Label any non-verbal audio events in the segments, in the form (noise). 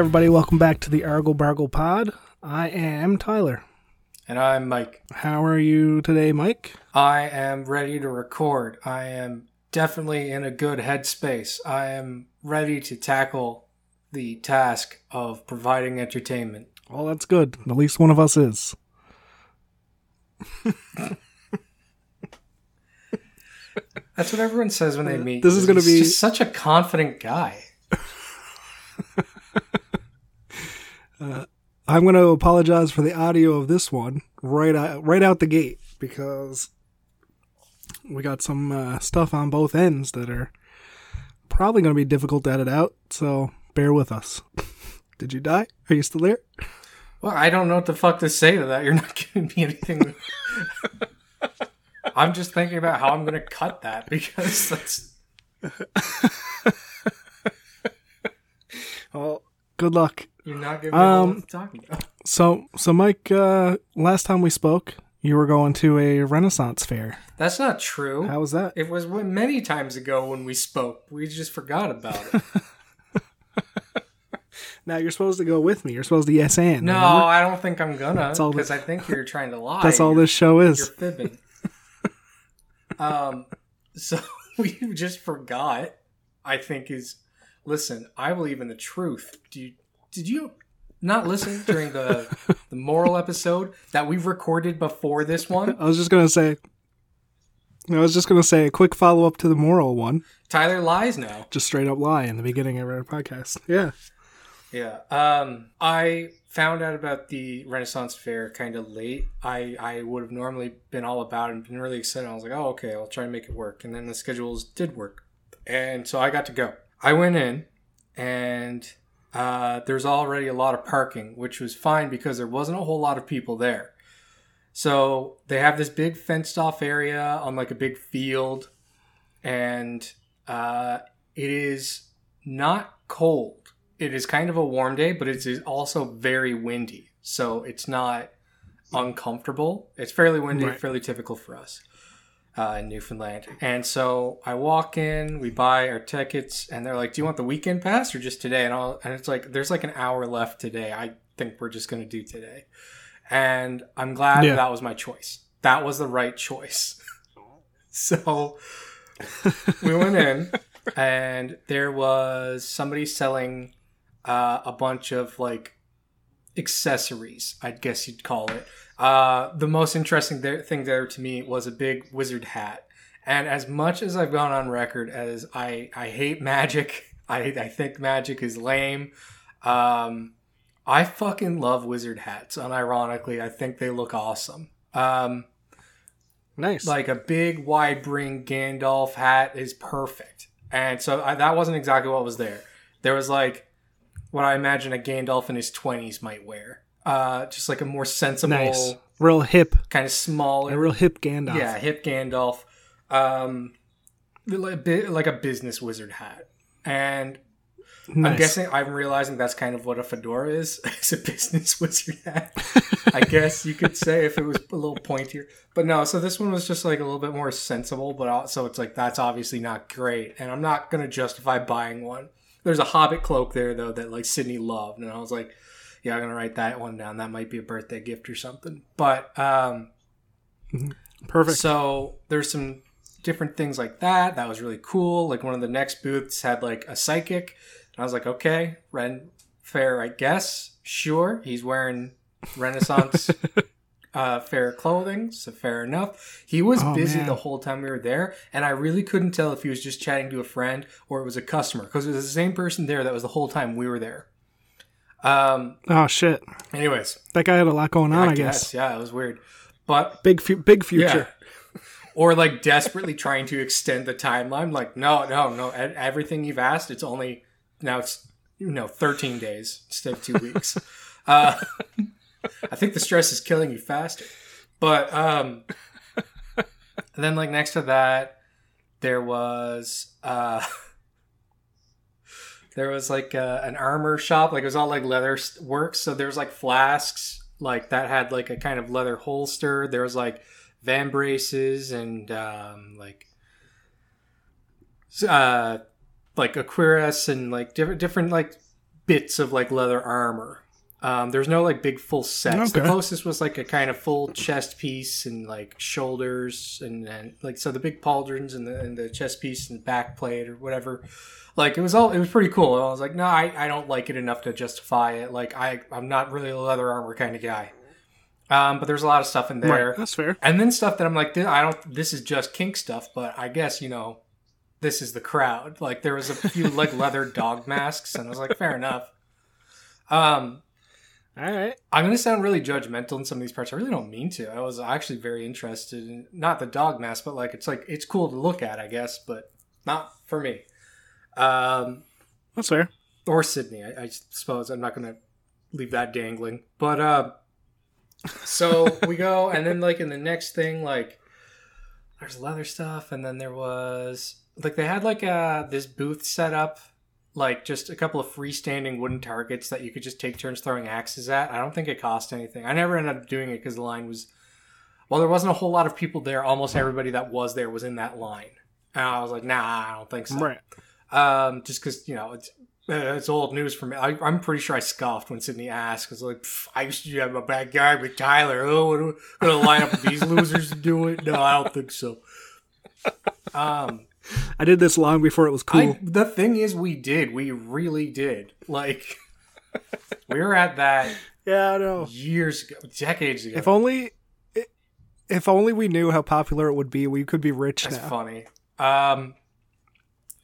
Everybody, welcome back to the Argle Bargle Pod. I am Tyler. And I'm Mike. How are you today, Mike? I am ready to record. I am definitely in a good headspace. I am ready to tackle the task of providing entertainment. Well, that's good. At least one of us is. That's what everyone says when they uh, meet. This is gonna be- just such a confident guy. I'm going to apologize for the audio of this one right out, right out the gate because we got some uh, stuff on both ends that are probably going to be difficult to edit out. So bear with us. (laughs) Did you die? Are you still there? Well, I don't know what the fuck to say to that. You're not (laughs) giving me anything. (laughs) I'm just thinking about how I'm going to cut that because that's Well, good luck. You're not giving me um, what I'm talking about. So, so Mike, uh, last time we spoke, you were going to a Renaissance fair. That's not true. How was that? It was many times ago when we spoke. We just forgot about it. (laughs) (laughs) Now you're supposed to go with me. You're supposed to yes and. no, remember? I don't think I'm gonna because I think you're trying to (laughs) lie. that's all You're- this show is. You're fibbing. um, so we just forgot. I think is listen. I believe in the truth. Do you? Did you not listen during the the moral episode that we've recorded before this one? I was just gonna say. I was just gonna say a quick follow up to the moral one. Tyler lies now. Just straight up lie in the beginning of our podcast. Yeah. Yeah. Um, I found out about the Renaissance Fair kind of late. I, I would have normally been all about it and been really excited. I was like, oh, okay, I'll try and make it work. And then the schedules did work. And so I got to go. I went in and uh, there's already a lot of parking, which was fine because there wasn't a whole lot of people there. So they have this big fenced off area on like a big field. And uh, it is not cold it is kind of a warm day, but it is also very windy. So it's not uncomfortable. It's fairly windy, Right. fairly typical for us uh, in Newfoundland. And so I walk in, we buy our tickets, and they're like, "Do you want the weekend pass or just today?" And I'll, and it's like, "There's like an hour left today. I think we're just gonna do today." And I'm glad Yeah. that was my choice. That was the right choice. (laughs) so we went in (laughs) and there was somebody selling uh, a bunch of like accessories i guess you'd call it uh, the most interesting there, thing there to me was a big wizard hat and as much as i've gone on record as i, I hate magic (laughs) I, I think magic is lame um, i fucking love wizard hats unironically i think they look awesome um, Nice. like a big wide brim Gandalf hat is perfect. And so I, that wasn't exactly what was there. There was like what I imagine a Gandalf in his 20s might wear. Uh, just like a more sensible, nice. Real hip. kind of smaller, A real hip Gandalf. yeah, hip Gandalf. Um, like a bit- like a business wizard hat. And Nice. I'm guessing I'm realizing that's kind of what a fedora is. (laughs) It's a business (laughs) wizard hat. I guess you could say if it was a little pointier. But no, so this one was just like a little bit more sensible, but also it's like that's obviously not great. And I'm not gonna justify buying one. There's a hobbit cloak there though that like Sydney loved, and I was like, Yeah, I'm gonna write that one down. That might be a birthday gift or something. But um Perfect. so there's some different things like that. That was really cool. Like one of the next booths had like a psychic. And I was like, okay, Ren Fair, I guess. Sure. He's wearing Renaissance (laughs) uh, fair clothing, so fair enough. He was Oh, busy man. the whole time we were there, and I really couldn't tell if he was just chatting to a friend or it was a customer because it was the same person there that was the whole time we were there. Um. oh shit. Anyways, That guy had a lot going on. I, I guess. guess yeah, it was weird, but Big, fu- big future. yeah. (laughs) Or like desperately trying to extend the timeline. Like, no, no, no. Everything you've asked, it's only now it's you know 13 days instead of two weeks. (laughs) uh, I think the stress is killing you faster. But um, then like next to that, there was uh, there was like uh, an armor shop. Like it was all like leather works. So there's like flasks like that had like a kind of leather holster. There was like vambraces and um, like uh, like a cuirass and like different different like bits of like leather armor. Um, there's no like big full sets. The closest was like a kind of full chest piece and like shoulders and then like so the big pauldrons and the and the chest piece and back plate or whatever. Like it was all it was pretty cool. And I was like, no, I, I don't like it enough to justify it. Like I I'm not really a leather armor kind of guy. Um, but there's a lot of stuff in there. Right, that's fair. And then stuff that I'm like, I don't. This is just kink stuff, but I guess you know, this is the crowd. Like there was a few like leather dog masks, and I was like, fair enough. Um, All right. I'm gonna sound really judgmental in some of these parts. I really don't mean to. I was actually very interested in not the dog mask, but like it's like it's cool to look at, I guess, but not for me. Um, That's fair. or Sydney, I, I suppose. I'm not gonna leave that dangling. But uh, so (laughs) we go, and then like in the next thing, like there's leather stuff, and then there was like they had like uh this booth set up, like just a couple of freestanding wooden targets that you could just take turns throwing axes at. I don't think it cost anything. I never ended up doing it because the line was. Well, there wasn't a whole lot of people there. Almost everybody that was there was in that line. And I was like, nah, I don't think so Right. um, just because you know it's uh, it's old news for me. I, I'm pretty sure I scoffed when Sydney asked. Cause like I used to have my backyard with Tyler. Oh, what, am I gonna line up with these losers to do it? No, I don't think so. (laughs) Um, I did this long before it was cool. I, the thing is, we did. We really did. Like (laughs) we were at that yeah, I know. years ago, decades ago. If only, if only we knew how popular it would be, we could be rich That's now. funny. Um,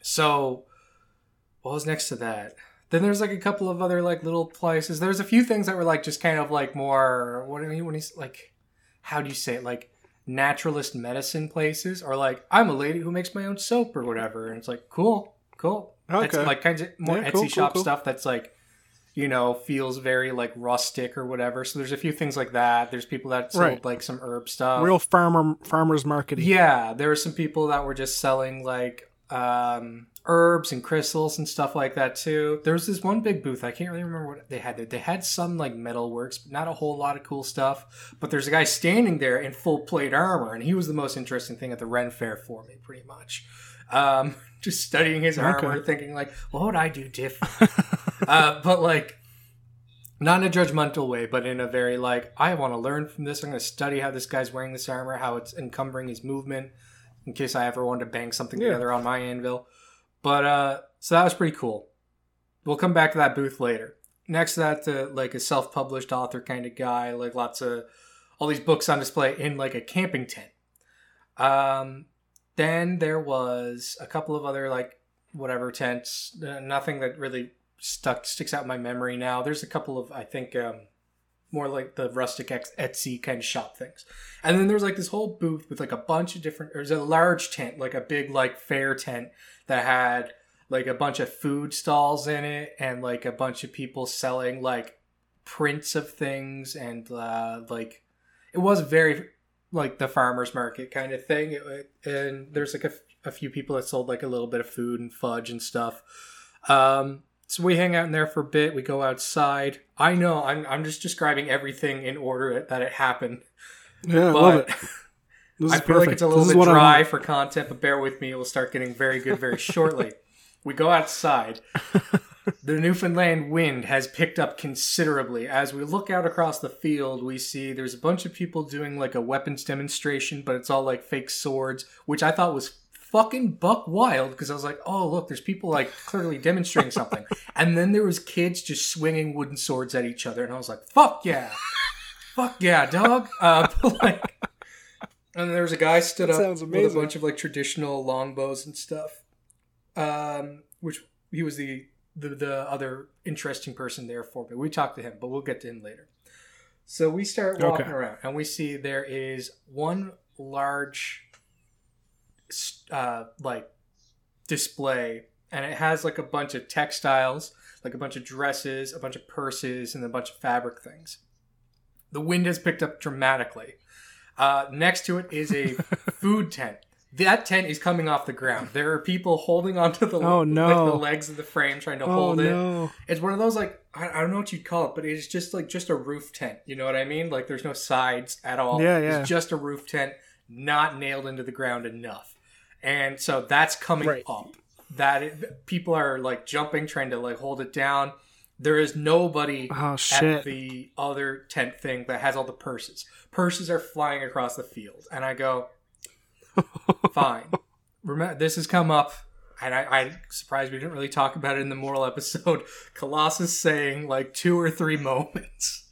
so what was next to that? Then there's like a couple of other like little places. There's a few things that were like just kind of like more. What do you when he's like? How do you say it? Like naturalist medicine places, or like I'm a lady who makes my own soap or whatever. And it's like cool, cool. Okay. It's like kinds of more Yeah, Etsy cool, cool, shop cool. stuff that's like. You know, feels very like rustic or whatever. So there's a few things like that. There's people that sold Right. like some herb stuff. Real farmer farmers market. Yeah, there were some people that were just selling like um, herbs and crystals and stuff like that too. There was this one big booth. I can't really remember what they had. there. They had some like metal works, but not a whole lot of cool stuff. But there's a guy standing there in full plate armor, and he was the most interesting thing at the Ren Fair for me, pretty much. Um, (laughs) just studying his armor, Okay. thinking like, what would I do different? (laughs) uh, but like not in a judgmental way, but in a very like, I want to learn from this. I'm going to study how this guy's wearing this armor, how it's encumbering his movement, in case I ever wanted to bang something Yeah. together on my anvil. But uh, so that was pretty cool. We'll come back to that booth later. Next to that, uh, like a self-published author kind of guy, like lots of all these books on display in like a camping tent. Um, then there was a couple of other like whatever tents. Uh, nothing that really stuck sticks out in my memory now. There's a couple of I think um, more like the rustic Etsy kind of shop things, and then there's like this whole booth with like a bunch of different. There's a large tent, like a big like fair tent that had like a bunch of food stalls in it and like a bunch of people selling like prints of things and uh, like it was very like the farmers market kind of thing. It, and there's like a, few people that sold like a little bit of food and fudge and stuff. Um so we hang out in there for a bit. We go outside. I know i'm, I'm just describing everything in order that it happened. Yeah, I love it. (laughs) This is I feel perfect. like it's a little bit dry for content, but bear with me. It will start getting very good very shortly. (laughs) we go outside. The Newfoundland wind has picked up considerably. As we look out across the field, we see there's a bunch of people doing like a weapons demonstration, but it's all like fake swords, which I thought was fucking buck wild because I was like, oh look, there's people like clearly demonstrating something, (laughs) and then there was kids just swinging wooden swords at each other, and I was like, fuck yeah, fuck yeah, dog. Uh, but, (laughs) like, and there was a guy stood That up with a bunch of like traditional longbows and stuff, um, which he was the, the the other interesting person there for me. We talked to him, but we'll get to him later. So we start walking Okay. around, and we see there is one large, uh, like display, and it has like a bunch of textiles, like a bunch of dresses, a bunch of purses, and a bunch of fabric things. The wind has picked up dramatically. Uh, next to it is a (laughs) food tent. That tent is coming off the ground. There are people holding onto the, Oh, like, the legs of the frame, trying to Oh hold it. no! It's one of those like I, I don't know what you'd call it, but it's just like just a roof tent. You know what I mean? Like there's no sides at all. Yeah, yeah. It's just a roof tent, not nailed into the ground enough. And so that's coming Right. up. That it, people are like jumping, trying to like hold it down. There is nobody Oh at the other tent thing that has all the purses. Purses are flying across the field, and I go, (laughs) fine. Remember, this has come up, and I, I'm surprised we didn't really talk about it in the moral episode. (laughs) Colossus saying like two or three moments.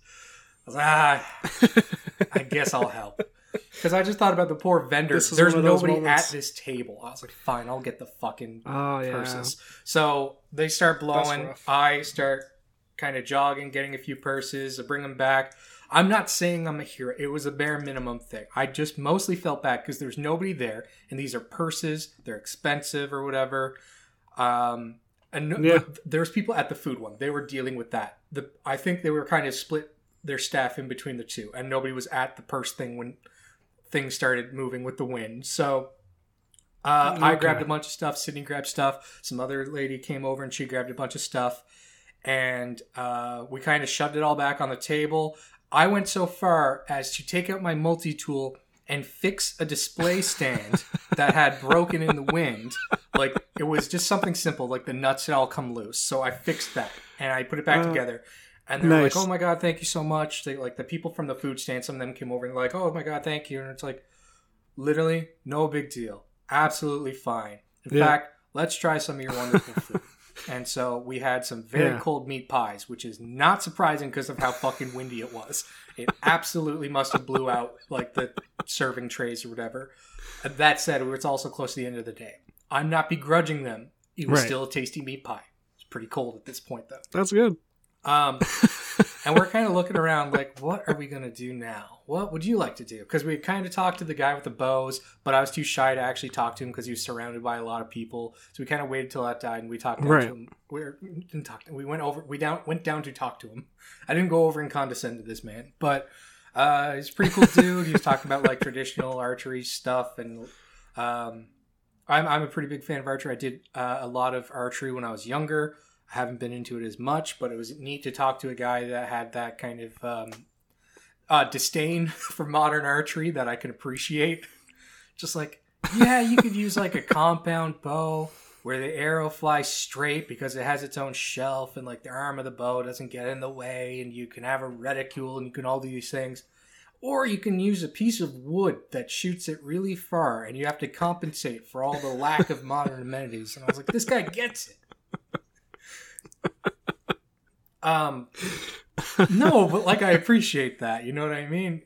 I was like, ah, I guess I'll help. (laughs) Because I just thought about the poor vendors. There's one of those nobody moments. at this table. I was like, fine, I'll get the fucking oh yeah. purses. So they start blowing. I start kind of jogging, getting a few purses, bring them back. I'm not saying I'm a hero. It was a bare minimum thing. I just mostly felt bad because there's nobody there, and these are purses. They're expensive or whatever. Um, and no- Yeah. there's people at the food one. They were dealing with that. The I think they were kind of split their staff in between the two, and nobody was at the purse thing when things started moving with the wind. So uh, I grabbed a bunch of stuff. Sydney grabbed stuff. Some other lady came over and she grabbed a bunch of stuff, and uh, we kind of shoved it all back on the table. I went so far as to take out my multi tool and fix a display (laughs) stand that had broken in the wind. Like it was just something simple, like the nuts had all come loose. So I fixed that and I put it back Uh, together. And they're nice. like, "Oh my god, thank you so much!" They like the people from the food stand. Some of them came over and like, "Oh my god, thank you!" And it's like, literally, no big deal, absolutely fine. In Yeah. fact, let's try some of your wonderful (laughs) food. And so we had some very Yeah. cold meat pies, which is not surprising because of how fucking windy it was. It absolutely must have blew out like the serving trays or whatever. Uh, That said, it's also close to the end of the day. I'm not begrudging them. It was Right. still a tasty meat pie. It's pretty cold at this point, though. That's good. Um, (laughs) and we're kind of looking around like, what are we going to do now? What would you like to do? Because we kind of talked to the guy with the bows, but I was too shy to actually talk to him because he was surrounded by a lot of people. So we kind of waited till that died and we talked down Right. to him. We didn't talk. We went over. We down went down to talk to him. I didn't go over and condescend to this man, but uh, he's a pretty cool (laughs) dude. He was talking about like traditional archery stuff and. Um, I'm, I'm a pretty big fan of archery. I did uh, a lot of archery when I was younger. I haven't been into it as much, but it was neat to talk to a guy that had that kind of um, uh, disdain (laughs) for modern archery that I can appreciate. (laughs) Just like, yeah, you could use like a (laughs) compound bow where the arrow flies straight because it has its own shelf and like the arm of the bow doesn't get in the way, and you can have a reticule and you can all do these things. Or you can use a piece of wood that shoots it really far, and you have to compensate for all the lack of modern amenities. And I was like, this guy gets it. Um, (laughs) no, but like I appreciate that. You know what I mean?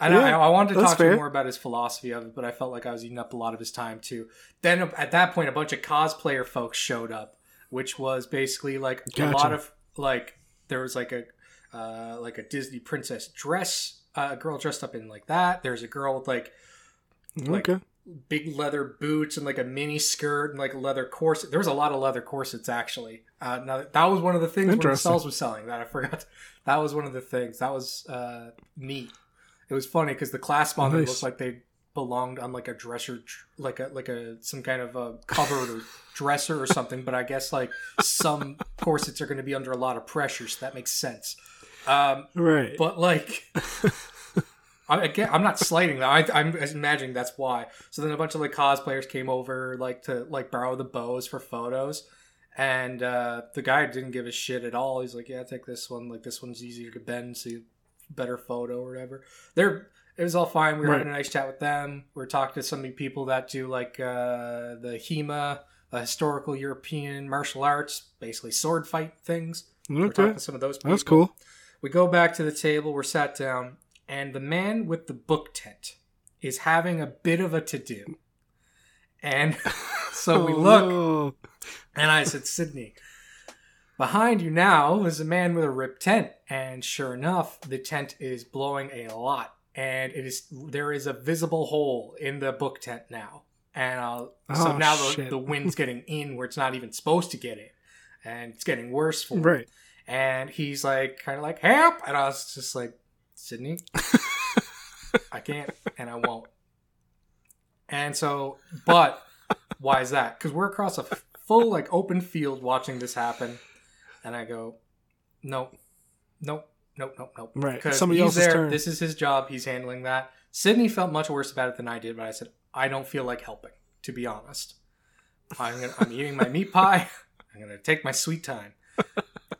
And I, Yeah, I wanted to talk to him fair. more about his philosophy of it, but I felt like I was eating up a lot of his time too. Then at that point, a bunch of cosplayer folks showed up, which was basically like a lot of like there was like a uh, like a Disney princess dress, uh, a girl dressed up in like that. There's a girl with like Like, okay. Big leather boots and like a mini skirt and like a leather corset. There was a lot of leather corsets actually. Uh, now that was one of the things when cells was selling that I (laughs) forgot. That was one of the things that was uh, neat. It was funny because the clasp on them Nice. looked like they belonged on like a dresser, like a like a some kind of a cupboard or dresser or something. But I guess like some corsets are going to be under a lot of pressure, so that makes sense. Um, Right. but like (laughs) I, again i'm not slighting that. I, i'm imagining that's why. So then a bunch of like cosplayers came over like to like borrow the bows for photos. And uh the guy didn't give a shit at all. He's like yeah take this one. Like this one's easier to bend so you better photo or whatever. They're it was all fine. We were Right. having a nice chat with them. We were talking to some people that do like uh the hema uh, historical european martial arts basically sword fight things. We're talking okay. to some of those people. That's cool. we go back to the table, we're sat down, and the man with the book tent is having a bit of a to do. And (laughs) so we Oh, look, no. and I said, Sydney, behind you now is a man with a ripped tent. And sure enough, the tent is blowing a lot. And it is there is a visible hole in the book tent now. And uh, so Oh, now the, the wind's getting in where it's not even supposed to get in. And it's getting worse for him Right. and he's like kind of like help and i was just like sydney. (laughs) I can't and i won't. And so but why is that? Because we're across a full like open field watching this happen. And i go nope. Nope. Nope. Nope. Nope. Right. because Somebody he's there. turn. this is his job. He's handling that. Sydney felt much worse about it than i did but i said i don't feel like helping to be honest. I'm, gonna, I'm eating my meat pie. I'm gonna take my sweet time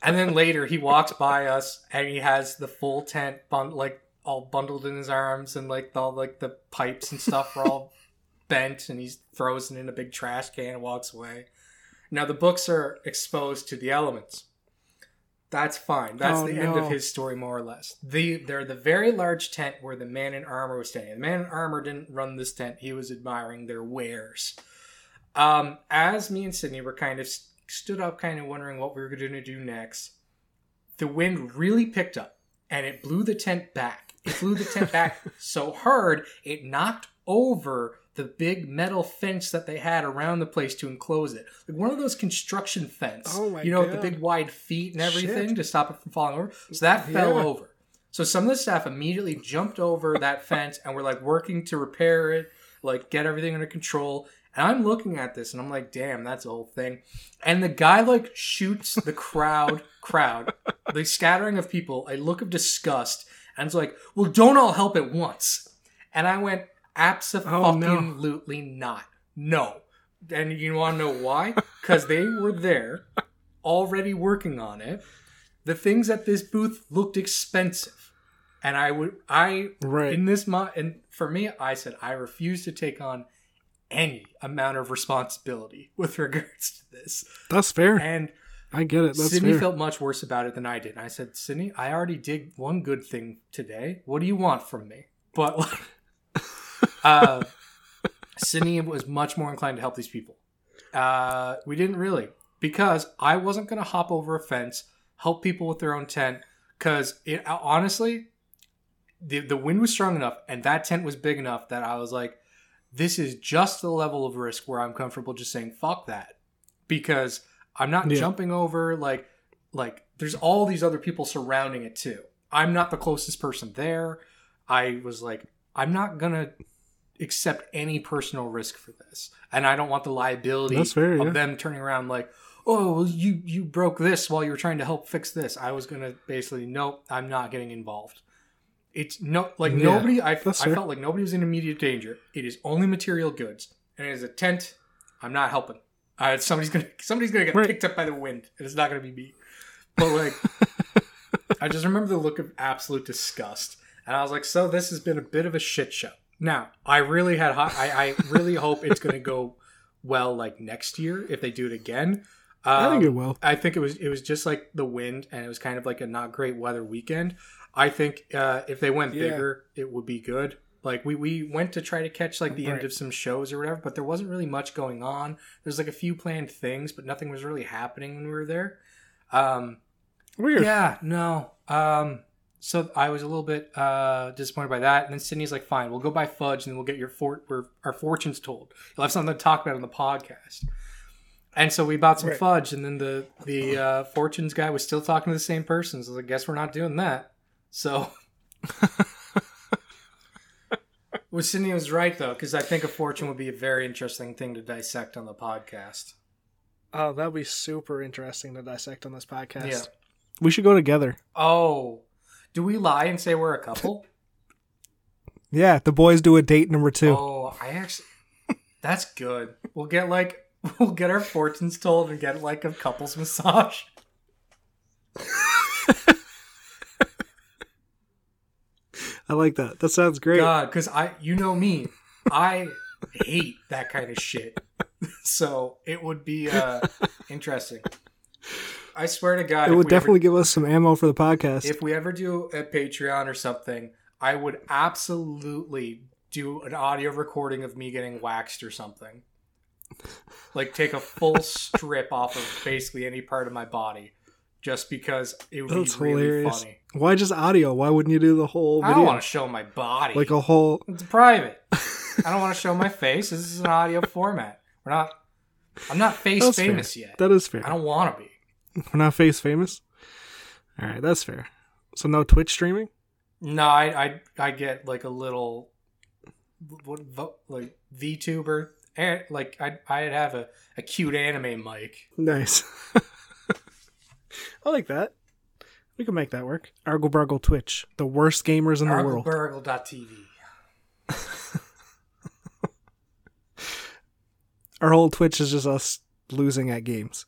and then later he walks by us and he has the full tent bun- like all bundled in his arms and like all like the pipes and stuff are all (laughs) bent and he's frozen in a big trash can and walks away. Now the books are exposed to the elements. That's fine. That's Oh, the end of his story, more or less. The they're the very large tent where the man in armor was staying. The man in armor didn't run this tent; he was admiring their wares. Um, as me and Sydney were kind of stood up, kind of wondering what we were going to do next, the wind really picked up and it blew the tent back. It blew the tent back (laughs) so hard it knocked over the big metal fence that they had around the place to enclose it. Like one of those construction fence. Oh my you know, with the big wide feet and everything Shit. to stop it from falling over. So that fell over. So some of the staff immediately jumped over that fence and were like working to repair it, like get everything under control. And I'm looking at this and I'm like, damn, that's a whole thing. And the guy like shoots the crowd, (laughs) crowd, the scattering of people, a look of disgust, and it's like, well, don't all help at once. And I went, Oh, no. absolutely not. No. And you want to know why? Because they were there, already working on it. The things at this booth looked expensive, and I would, I Right. in this and for me, I said I refuse to take on any amount of responsibility (laughs) with regards to this. That's fair. And I get it. That's Sydney fair. felt much worse about it than I did. And I said, Sydney, I already did one good thing today. What do you want from me? But (laughs) uh, Sydney was much more inclined to help these people. Uh, we didn't really because I wasn't going to hop over a fence, help people with their own tent. Because honestly, the the wind was strong enough and that tent was big enough that I was like, this is just the level of risk where I'm comfortable just saying fuck that because I'm not Yeah. jumping over like like there's all these other people surrounding it too. I'm not the closest person there. I was like I'm not going to accept any personal risk for this. And I don't want the liability fair, of yeah. them turning around like Oh, well, you you broke this while you were trying to help fix this. I was gonna basically, nope, I'm not getting involved. It's no like Yeah, nobody. I, I felt like nobody was in immediate danger. It is only material goods, and it is a tent. I'm not helping. Uh, somebody's gonna (laughs) somebody's gonna get Right. picked up by the wind, and it's not gonna be me. But like, (laughs) I just remember the look of absolute disgust, and I was like, so this has been a bit of a shit show. Now, I really had high, I, I really hope it's gonna go well like next year if they do it again. I think Um, it will. I think it was it was just like the wind, and it was kind of like a not great weather weekend. I think uh, if they went Yeah. bigger, it would be good. Like we we went to try to catch like the end of some shows or whatever, but there wasn't really much going on. There's like a few planned things, but nothing was really happening when we were there. Um, Weird. yeah, no. Um, so I was a little bit uh, disappointed by that. And then Sydney's like, "Fine, we'll go buy fudge, and we'll get your fort, we're, our fortunes told. You'll have something to talk about on the podcast." And so we bought some Right. fudge, and then the the uh, fortunes guy was still talking to the same person. So I guess we're not doing that. So. (laughs) Well, Sydney was right though, because I think a fortune would be a very interesting thing to dissect on the podcast. Oh, that'd be super interesting to dissect on this podcast. Yeah. We should go together. Oh, do we lie and say we're a couple? (laughs) Yeah, the boys do a date number two. Oh, I actually. That's good. We'll get like (laughs) we'll get our fortunes told and get like a couples massage. I like that. That sounds great. God, because I, you know me, I hate that kind of shit. (laughs) So it would be uh interesting. I swear to God, it would definitely give us some ammo for the podcast. If we ever do a Patreon or something, I would absolutely do an audio recording of me getting waxed or something. Like take a full (laughs) strip off of basically any part of my body, just because it would That's be really hilarious. funny. Why just audio? Why wouldn't you do the whole video? I don't want to show my body. like a whole. It's private. (laughs) I don't want to show my face. This is an audio (laughs) format. We're not. I'm not face That's famous fair. yet. That is fair. I don't want to be. We're not face famous. All right, that's fair. So no Twitch streaming. No, I I, I get like a little what like VTuber and like I I'd have a, a cute anime mic. Nice. (laughs) I like that. We can make that work. Argle Bargle Twitch, the worst gamers in the world. Arglebargle.tv. (laughs) Our whole Twitch is just us losing at games.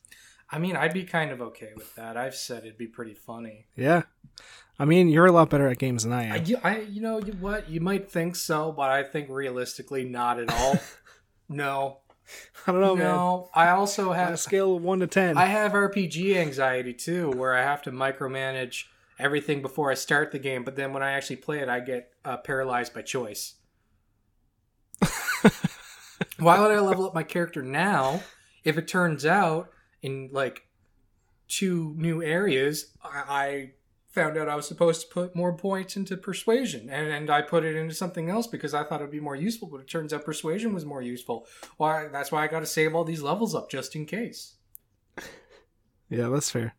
I mean, I'd be kind of okay with that. I've said it'd be pretty funny. Yeah. I mean, you're a lot better at games than I am. I, you- I, you know you- what? You might think so, but I think realistically, not at all. (laughs) no, (laughs) I don't know, man. no. I also On a scale of one to ten. I have RPG anxiety too, where I have to micromanage everything before I start the game. But then when I actually play it, I get uh, paralyzed by choice. (laughs) Why would I level up my character now if it turns out in like two new areas I found out I was supposed to put more points into persuasion and, and I put it into something else because I thought it would be more useful, but it turns out persuasion was more useful. Why that's why I gotta save all these levels up just in case. (laughs) yeah, that's fair.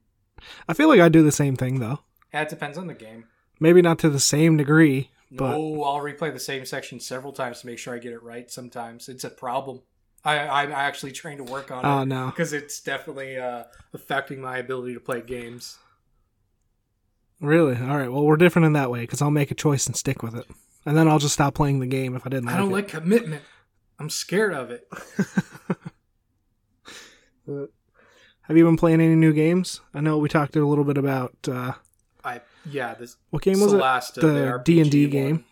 I feel like I do the same thing though. Yeah, it depends on the game. Maybe not to the same degree, but No, I'll replay the same section several times to make sure I get it right. Sometimes it's a problem. I, I'm actually trying to work on oh it no. because it's definitely uh, affecting my ability to play games. Really? All right. Well, we're different in that way because I'll make a choice and stick with it, and then I'll just stop playing the game if I didn't like I don't it. like commitment. I'm scared of it. (laughs) Have you been playing any new games? I know we talked a little bit about uh, I yeah, this what game was it? last uh, The D&D game.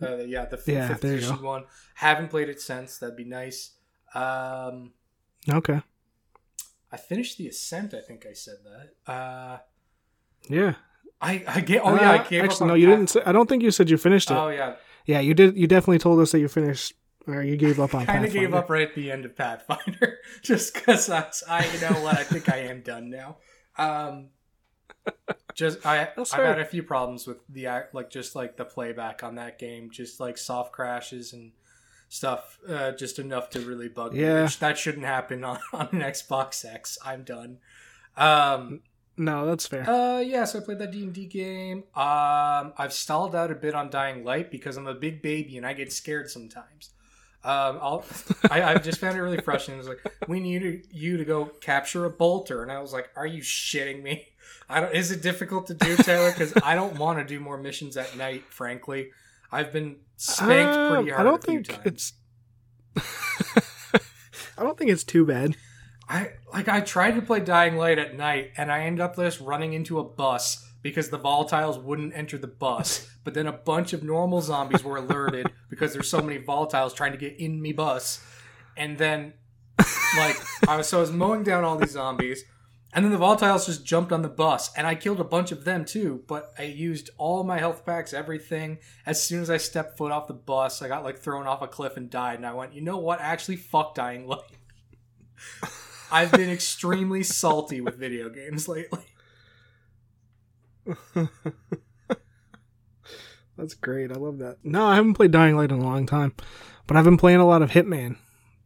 Uh, yeah, the f- Yeah, fifth edition go. one. Haven't played it since. That'd be nice. Um, Okay. I finished the Ascent. I think I said that. Uh, Yeah. I I get. Oh yeah, I Uh, gave actually, no, you didn't. Say, I don't think you said you finished it. Oh yeah, yeah, you did. You definitely told us that you finished, or you gave up on. kind of gave up right at the end of Pathfinder, (laughs) just because I, I, you know what, I think I am done now. Um, just I, (laughs) I've had a few problems with the like just like the playback on that game, just like soft crashes and stuff, uh, just enough to really bug me. Yeah. which that shouldn't happen (laughs) on, on an Xbox X. I'm done. Um, No, that's fair. uh, yeah, so I played that D and D game. Um, I've stalled out a bit on Dying Light because I'm a big baby and I get scared sometimes. Um, I'll, I, I (laughs) just found it really frustrating. It was like, we need you to go capture a bolter, and I was like, are you shitting me? I don't. Is it difficult to do, Tyler? Because I don't want to do more missions at night. Frankly, I've been spanked Uh, pretty hard. I don't a few think times. it's. (laughs) I don't think it's too bad. I like I tried to play Dying Light at night and I ended up just running into a bus because the volatiles wouldn't enter the bus. (laughs) But then a bunch of normal zombies were alerted (laughs) because there's so many volatiles trying to get in me bus. And then (laughs) like I was so I was mowing down all these zombies and then the volatiles just jumped on the bus and I killed a bunch of them too, but I used all my health packs, everything. As soon as I stepped foot off the bus, I got like thrown off a cliff and died and I went, "You know what? Actually fuck Dying Light." I've been extremely salty with video games lately. That's great. I love that. No, I haven't played Dying Light in a long time, but I've been playing a lot of Hitman.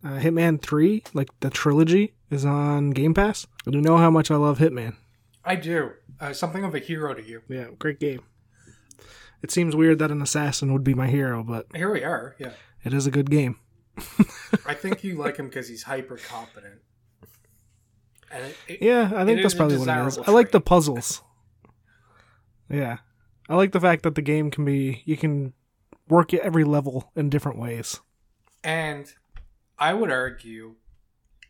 Uh, Hitman Three, like the trilogy, is on Game Pass. You know how much I love Hitman. I do. Uh, something of a hero to you. Yeah, great game. It seems weird that an assassin would be my hero, but Here we are. Yeah. it is a good game. (laughs) I think you like him because he's hyper competent. It, Yeah, I think that's probably what it is. desirable I like the puzzles. Yeah. I like the fact that the game can be you can work at every level in different ways. and I would argue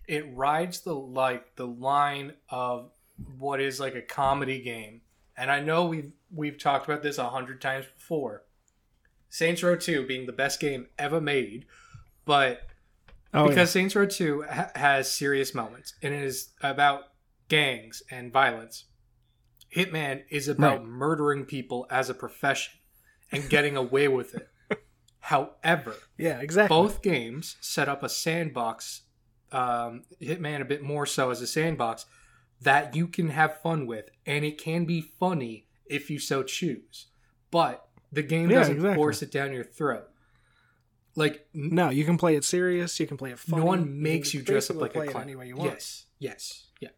it rides the like the line of what is like a comedy game. And I know we've we've talked about this a hundred times before. Saints Row 2 being the best game ever made, but Oh, because Saints Row 2 ha- has serious moments and it is about gangs and violence. Hitman is about Right. murdering people as a profession and getting away with it. (laughs) However, yeah. yeah, exactly. both games set up a sandbox, um, Hitman a bit more so as a sandbox that you can have fun with, and it can be funny if you so choose. But the game Yeah, doesn't exactly. force it down your throat. Like No, you can play it serious. You can play it funny. no one makes you dress up like a clown. any way you want. Yes, yes, yeah.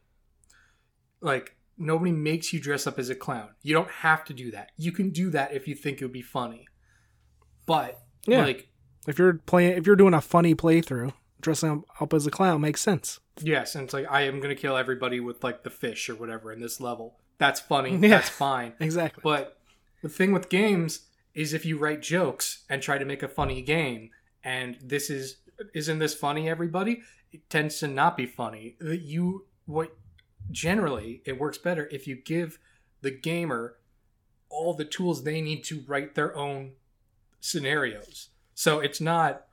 Like nobody makes you dress up as a clown. You don't have to do that. You can do that if you think it would be funny. But Yeah. like If you're playing, if you're doing a funny playthrough, dressing up as a clown makes sense. yes, and it's like I am gonna kill everybody with like the fish or whatever in this level. That's funny. (laughs) Yeah. That's fine. Exactly. But the thing with games is if you write jokes and try to make a funny game, and this is isn't this funny, everybody? It tends to not be funny. Uh, you what generally it works better if you give the gamer all the tools they need to write their own scenarios. So it's not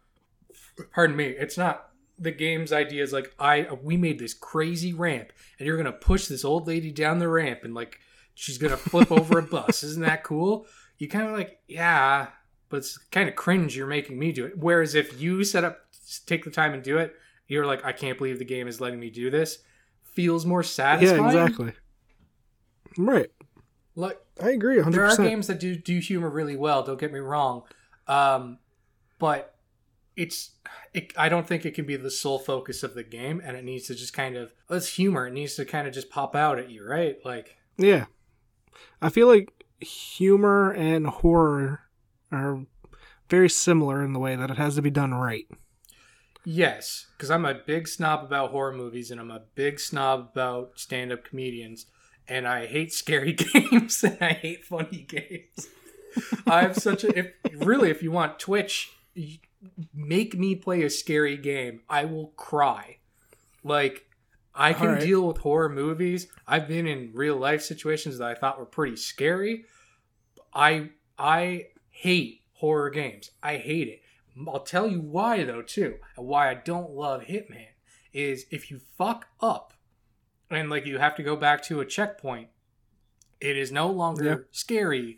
pardon me, it's not the game's idea is like I we made this crazy ramp and you're gonna push this old lady down the ramp and like she's gonna flip over a bus. (laughs) Isn't that cool? You kind of like yeah, but it's kind of cringe. You're making me do it. Whereas if you set up, take the time and do it, you're like I can't believe the game is letting me do this. Feels more satisfying. Yeah, exactly. Right. Like I agree 100%. there are games that do do humor really well. Don't get me wrong, um, but it's it, I don't think it can be the sole focus of the game, and it needs to just kind of it's humor. It needs to kind of just pop out at you, right? Like Yeah. I feel like humor and horror are very similar in the way that it has to be done right. yes, because I'm a big snob about horror movies, and I'm a big snob about stand up comedians, and I hate scary (laughs) games and I hate funny games. I have such a if really if you want Twitch, make me play a scary game. I will cry. Like I can Alright. deal with horror movies. I've been in real life situations that I thought were pretty scary. I I hate horror games. I hate it. I'll tell you why though too, and why I don't love Hitman is if you fuck up and like you have to go back to a checkpoint, it is no longer Yeah. scary.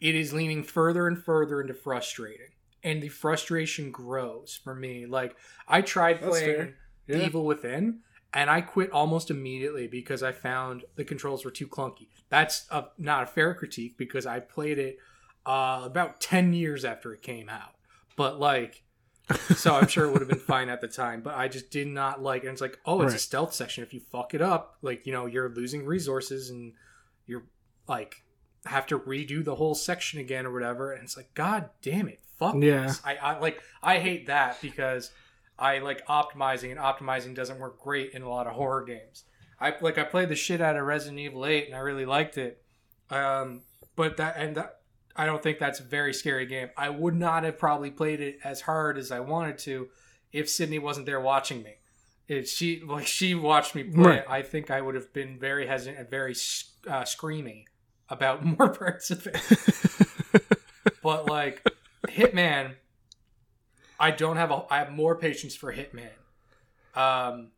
It is leaning further and further into frustrating. And the frustration grows for me. Like I tried That's playing Yeah. Evil Within, and I quit almost immediately because I found the controls were too clunky. That's a, not a fair critique because I played it uh, about 10 years after it came out. But like, so I'm sure it would have been (laughs) fine at the time, but I just did not like. And it's like, oh, it's a stealth section. If you fuck it up, like you know, you're losing resources and you're like have to redo the whole section again or whatever. And it's like, god damn it, fuck Yeah. this. I, I like I hate that because I like optimizing, and optimizing doesn't work great in a lot of horror games. I like I played the shit out of Resident Evil 8 and I really liked it. Um, but that and that I don't think that's a very scary game. I would not have probably played it as hard as I wanted to if Sydney wasn't there watching me. If she like she watched me play, Right. I think I would have been very hesitant and very uh, screamy about (laughs) more parts of it. (laughs) but like Hitman, I don't have a. I have more patience for Hitman, um,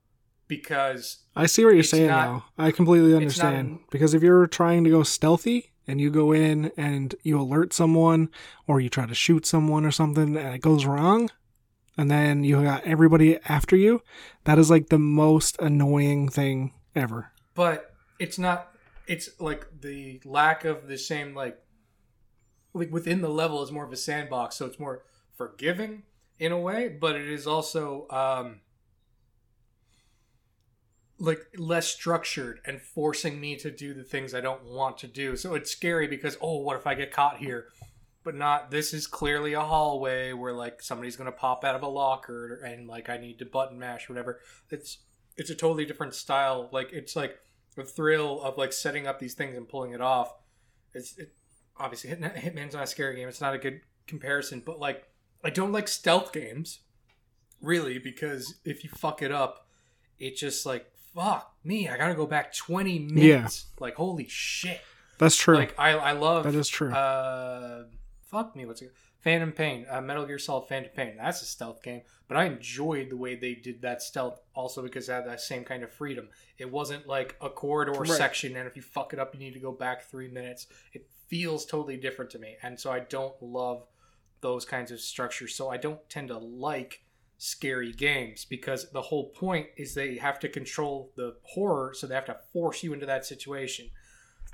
because I see what you're saying not- now. I completely it's not- understand. because if you're trying to go stealthy and you go in and you alert someone or you try to shoot someone or something and it goes wrong, and then you got everybody after you, that is like the most annoying thing ever. but it's not. It's like the lack of the same like, like within the level is more of a sandbox, so it's more forgiving in a way, but it is also um, like less structured and forcing me to do the things I don't want to do. So it's scary because oh, what if I get caught here? But not. This is clearly a hallway where like somebody's gonna pop out of a locker and like I need to button mash or whatever. It's it's a totally different style. Like it's like the thrill of like setting up these things and pulling it off. It's it, obviously Hit, Hitman's not a scary game. It's not a good comparison, but like I don't like stealth games really because if you fuck it up, it's just like fuck me. I gotta go back twenty minutes. Like holy shit. That's true. Like I I love that is true. uh, fuck me, what's it? Phantom Pain, uh, Metal Gear Solid Phantom Pain. That's a stealth game, but I enjoyed the way they did that stealth also because it had that same kind of freedom. It wasn't like a corridor Right. section, and if you fuck it up, you need to go back three minutes. It feels totally different to me, and so I don't love those kinds of structures. So I don't tend to like scary games because the whole point is they have to control the horror, so they have to force you into that situation.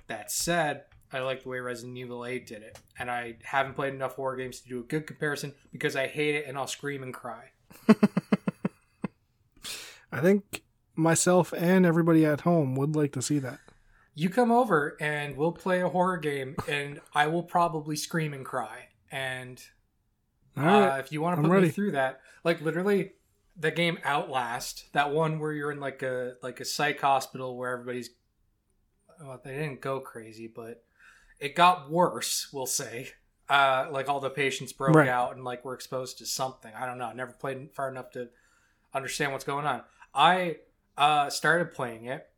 That said, I like the way Resident Evil 8 did it, and I haven't played enough horror games to do a good comparison because I hate it and I'll scream and cry. (laughs) I think myself and everybody at home would like to see that. You come over and we'll play a horror game, and I will probably scream and cry. And All uh, if you want to put me through that, like literally, the game Outlast, that one where you're in like a like a psych hospital where everybody's well, they didn't go crazy, but it got worse. We'll say, uh, like all the patients broke Right. out and like were exposed to something. I don't know. I never played far enough to understand what's going on. I uh, started playing it,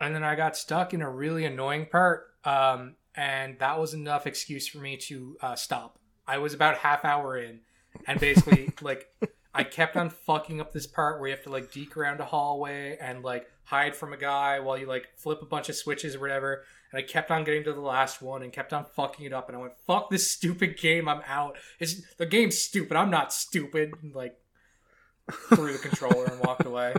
and then I got stuck in a really annoying part, um, and that was enough excuse for me to uh, stop. I was about half hour in, and basically (laughs) like I kept on fucking up this part where you have to like deke around a hallway and like hide from a guy while you like flip a bunch of switches or whatever. And I kept on getting to the last one and kept on fucking it up. And I went, "Fuck this stupid game! I'm out. It's the game's stupid. I'm not stupid." And, like threw the controller and walked away.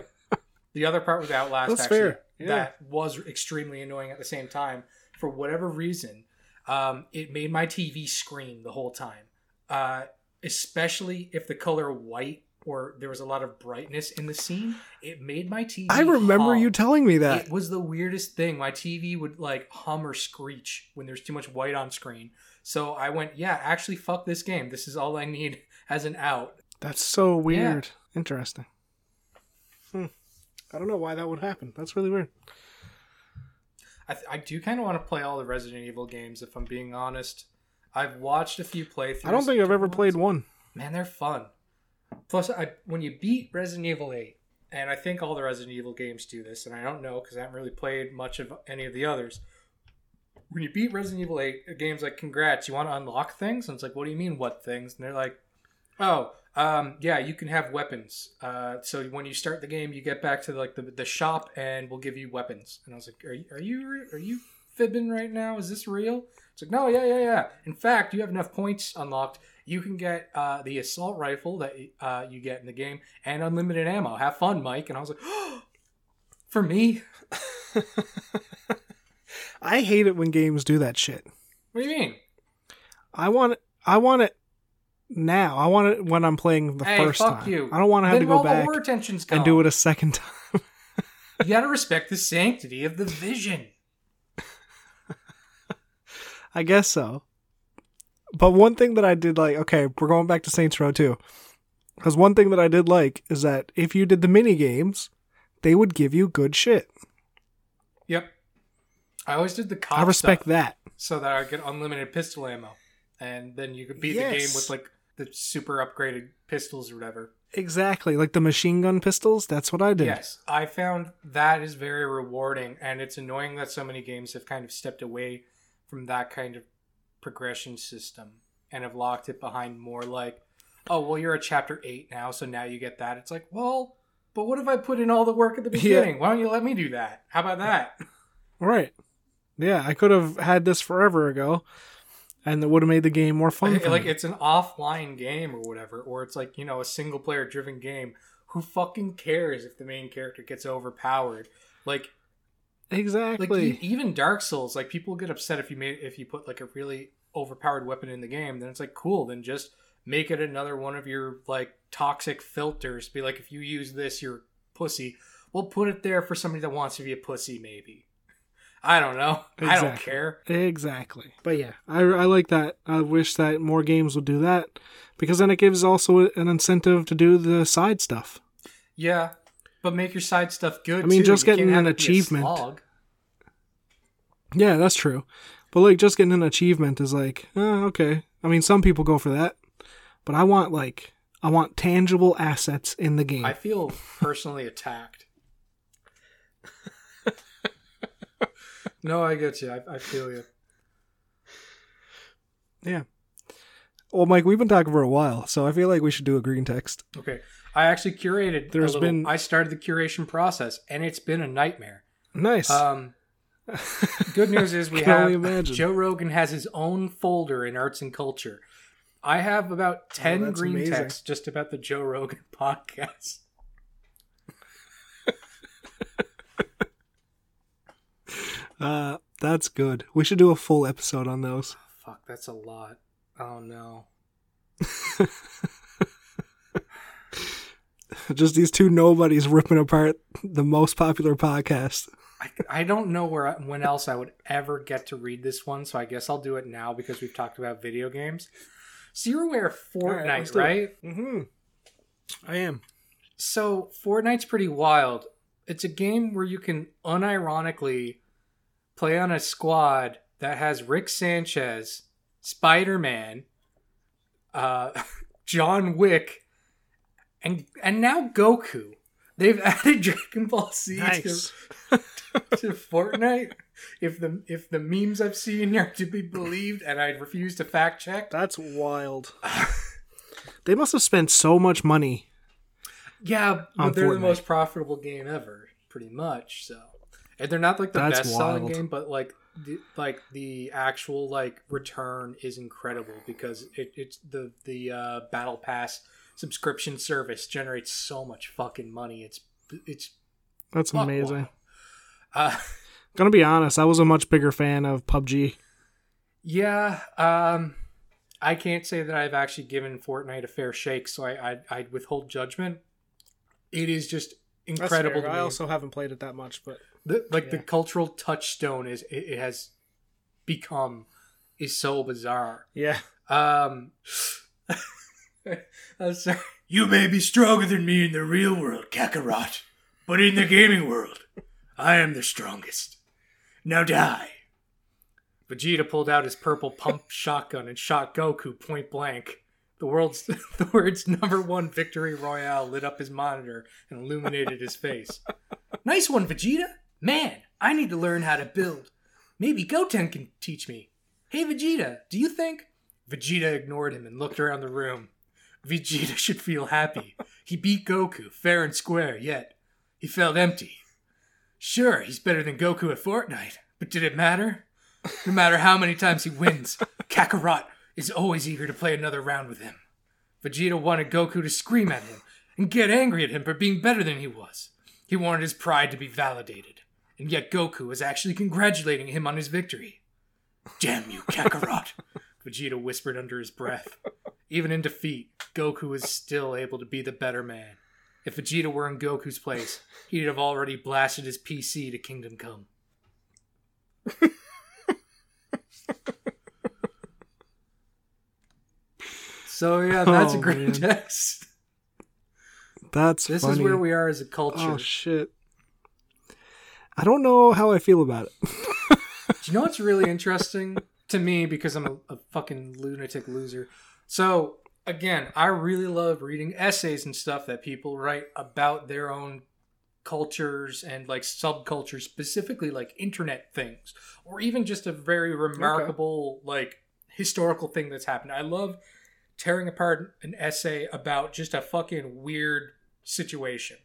The other part was Outlast That's actually fair. Yeah. that was extremely annoying at the same time. For whatever reason, um, it made my TV scream the whole time. Uh, especially if the color white or there was a lot of brightness in the scene, it made my TV. I remember hum. you telling me that. It was the weirdest thing. My TV would like hum or screech when there's too much white on screen. So I went, yeah, actually, fuck this game. This is all I need (laughs) as an out. That's so weird. Interesting. Hmm. I don't know why that would happen. That's really weird. I, th- I do kind of want to play all the Resident Evil games, if I'm being honest. I've watched a few playthroughs. I don't think I've ever played one. Man, they're fun. Plus, I, when you beat Resident Evil 8, and I think all the Resident Evil games do this, and I don't know because I haven't really played much of any of the others. When you beat Resident Evil 8, a game's like, congrats, you want to unlock things? And it's like, what do you mean, what things? And they're like, oh, um, yeah, you can have weapons. Uh, so when you start the game, you get back to like the, the shop, and we'll give you weapons. And I was like, are you are you are you fibbing right now? Is this real? It's like, no, yeah, yeah, yeah. In fact, you have enough points unlocked. You can get uh, the assault rifle that uh, you get in the game and unlimited ammo. Have fun, Mike. And I was like, (gasps) for me? (laughs) I hate it when games do that shit. What do you mean? I want it. I want it now. I want it when I'm playing the hey, first time. you. I don't want to have then to go back horror tensions come. and do it a second time. (laughs) You gotta respect the sanctity of the vision. I guess so. But one thing that I did like, okay, we're going back to Saints Row 2. Because one thing that I did like is that if you did the mini games, they would give you good shit. Yep. I always did the cop I respect that. so that I get unlimited pistol ammo, and then you could beat the game with like the super upgraded pistols or whatever. Exactly. Like the machine gun pistols, that's what I did. Yes, I found that is very rewarding, and it's annoying that so many games have kind of stepped away from that kind of progression system and have locked it behind more like, oh, well, you're at chapter eight now, so now you get that. It's like, well, but what if I put in all the work at the (laughs) Yeah. beginning? Why don't you let me do that? How about that? (laughs) Right. Yeah, I could have had this forever ago and that would have made the game more fun. like it's an offline game or whatever, or it's like you know a single player driven game. Who fucking cares if the main character gets overpowered? Like exactly. like even Dark Souls, like people get upset if you made if you put like a really overpowered weapon in the game. Then it's like cool. Then just make it another one of your like toxic filters. Be like if you use this, you're pussy. We'll put it there for somebody that wants to be a pussy, maybe. I don't know. (laughs) I don't Exactly. care. Exactly. But yeah, I, I like that. I wish that more games would do that because then it gives also an incentive to do the side stuff. Yeah, but make your side stuff good. I mean, too. just You getting an it be a achievement. Yeah, that's true. But like just getting an achievement is like, uh, okay. I mean, some people go for that, but I want like I want tangible assets in the game. I feel personally attacked. (laughs) no, I get you. I, I feel you. yeah. Well, Mike, we've been talking for a while, so I feel like we should do a green text. Okay, I actually curated. There's little, been- I started the curation process, and it's been a nightmare. Nice. Um, (laughs) good news is we have imagine. Joe Rogan has his own folder in arts and culture. I have about ten Oh, that's green amazing. texts just about the Joe Rogan (laughs) podcast. Uh, that's good. We should do a full episode on those. Fuck, that's a lot. Oh no. (laughs) Just these two nobodies ripping apart the most popular podcast. I, I don't know where when else I would ever get to read this one, so I guess I'll do it now because we've talked about video games. So you're aware of Fortnite, it. right? Mm-hmm. I am. So Fortnite's pretty wild. It's a game where you can unironically play on a squad that has Rick Sanchez, Spider Man, uh, (laughs) John Wick, and and now Goku. they've (laughs) added Dragon Ball Z Nice. to, (laughs) to Fortnite. If the if the memes I've seen are to be believed, and I refuse to fact check, That's wild. they must have spent so much money. yeah, but they're the most profitable game ever, pretty much. So, and they're not like the That's best selling game, but like the, like the actual like return is incredible because it, it's the the uh, battle pass subscription service generates so much fucking money. It's it's That's amazing. Uh, (laughs) Gonna be honest, I was a much bigger fan of PUBG. Yeah, um, I can't say that I've actually given Fortnite a fair shake, so I I I'd withhold judgment. It is just incredible. To I also haven't played it that much, but the, like the cultural touchstone is it, it has become is so bizarre. yeah. Um, (laughs) I'm sorry. You may be stronger than me in the real world, Kakarot, but in the gaming world, I am the strongest. Now die. Vegeta pulled out his purple pump (laughs) shotgun and shot Goku point blank. The world's (laughs) the words number one victory royale lit up his monitor and illuminated his face. Nice one, Vegeta. Man, I need to learn how to build. Maybe Goten can teach me. Hey, Vegeta, do you think? Vegeta ignored him and looked around the room. Vegeta (laughs) should feel happy. He beat Goku fair and square, yet he felt empty. Sure, he's better than Goku at Fortnite, but did it matter? No matter how many times he wins, (laughs) Kakarot is always eager to play another round with him. Vegeta wanted Goku to scream at him and get angry at him for being better than he was. He wanted his pride to be validated, and yet Goku was actually congratulating him on his victory. Damn you, Kakarot! (laughs) Vegeta whispered under his breath. Even in defeat, Goku was still able to be the better man. If Vegeta were in Goku's place, he'd have already blasted his PC to Kingdom Come. (laughs) so yeah, (laughs) oh, that's a Oh, great man. text. That's This funny. is where we are as a culture. Oh shit. I don't know how I feel about it. Do (laughs) you know what's really interesting to me because I'm a, a fucking lunatic loser? So again, I really love reading essays and stuff that people write about their own cultures and like subcultures, specifically like internet things, or even just a very remarkable like historical thing that's happened. I love tearing apart an essay about just a fucking weird situation.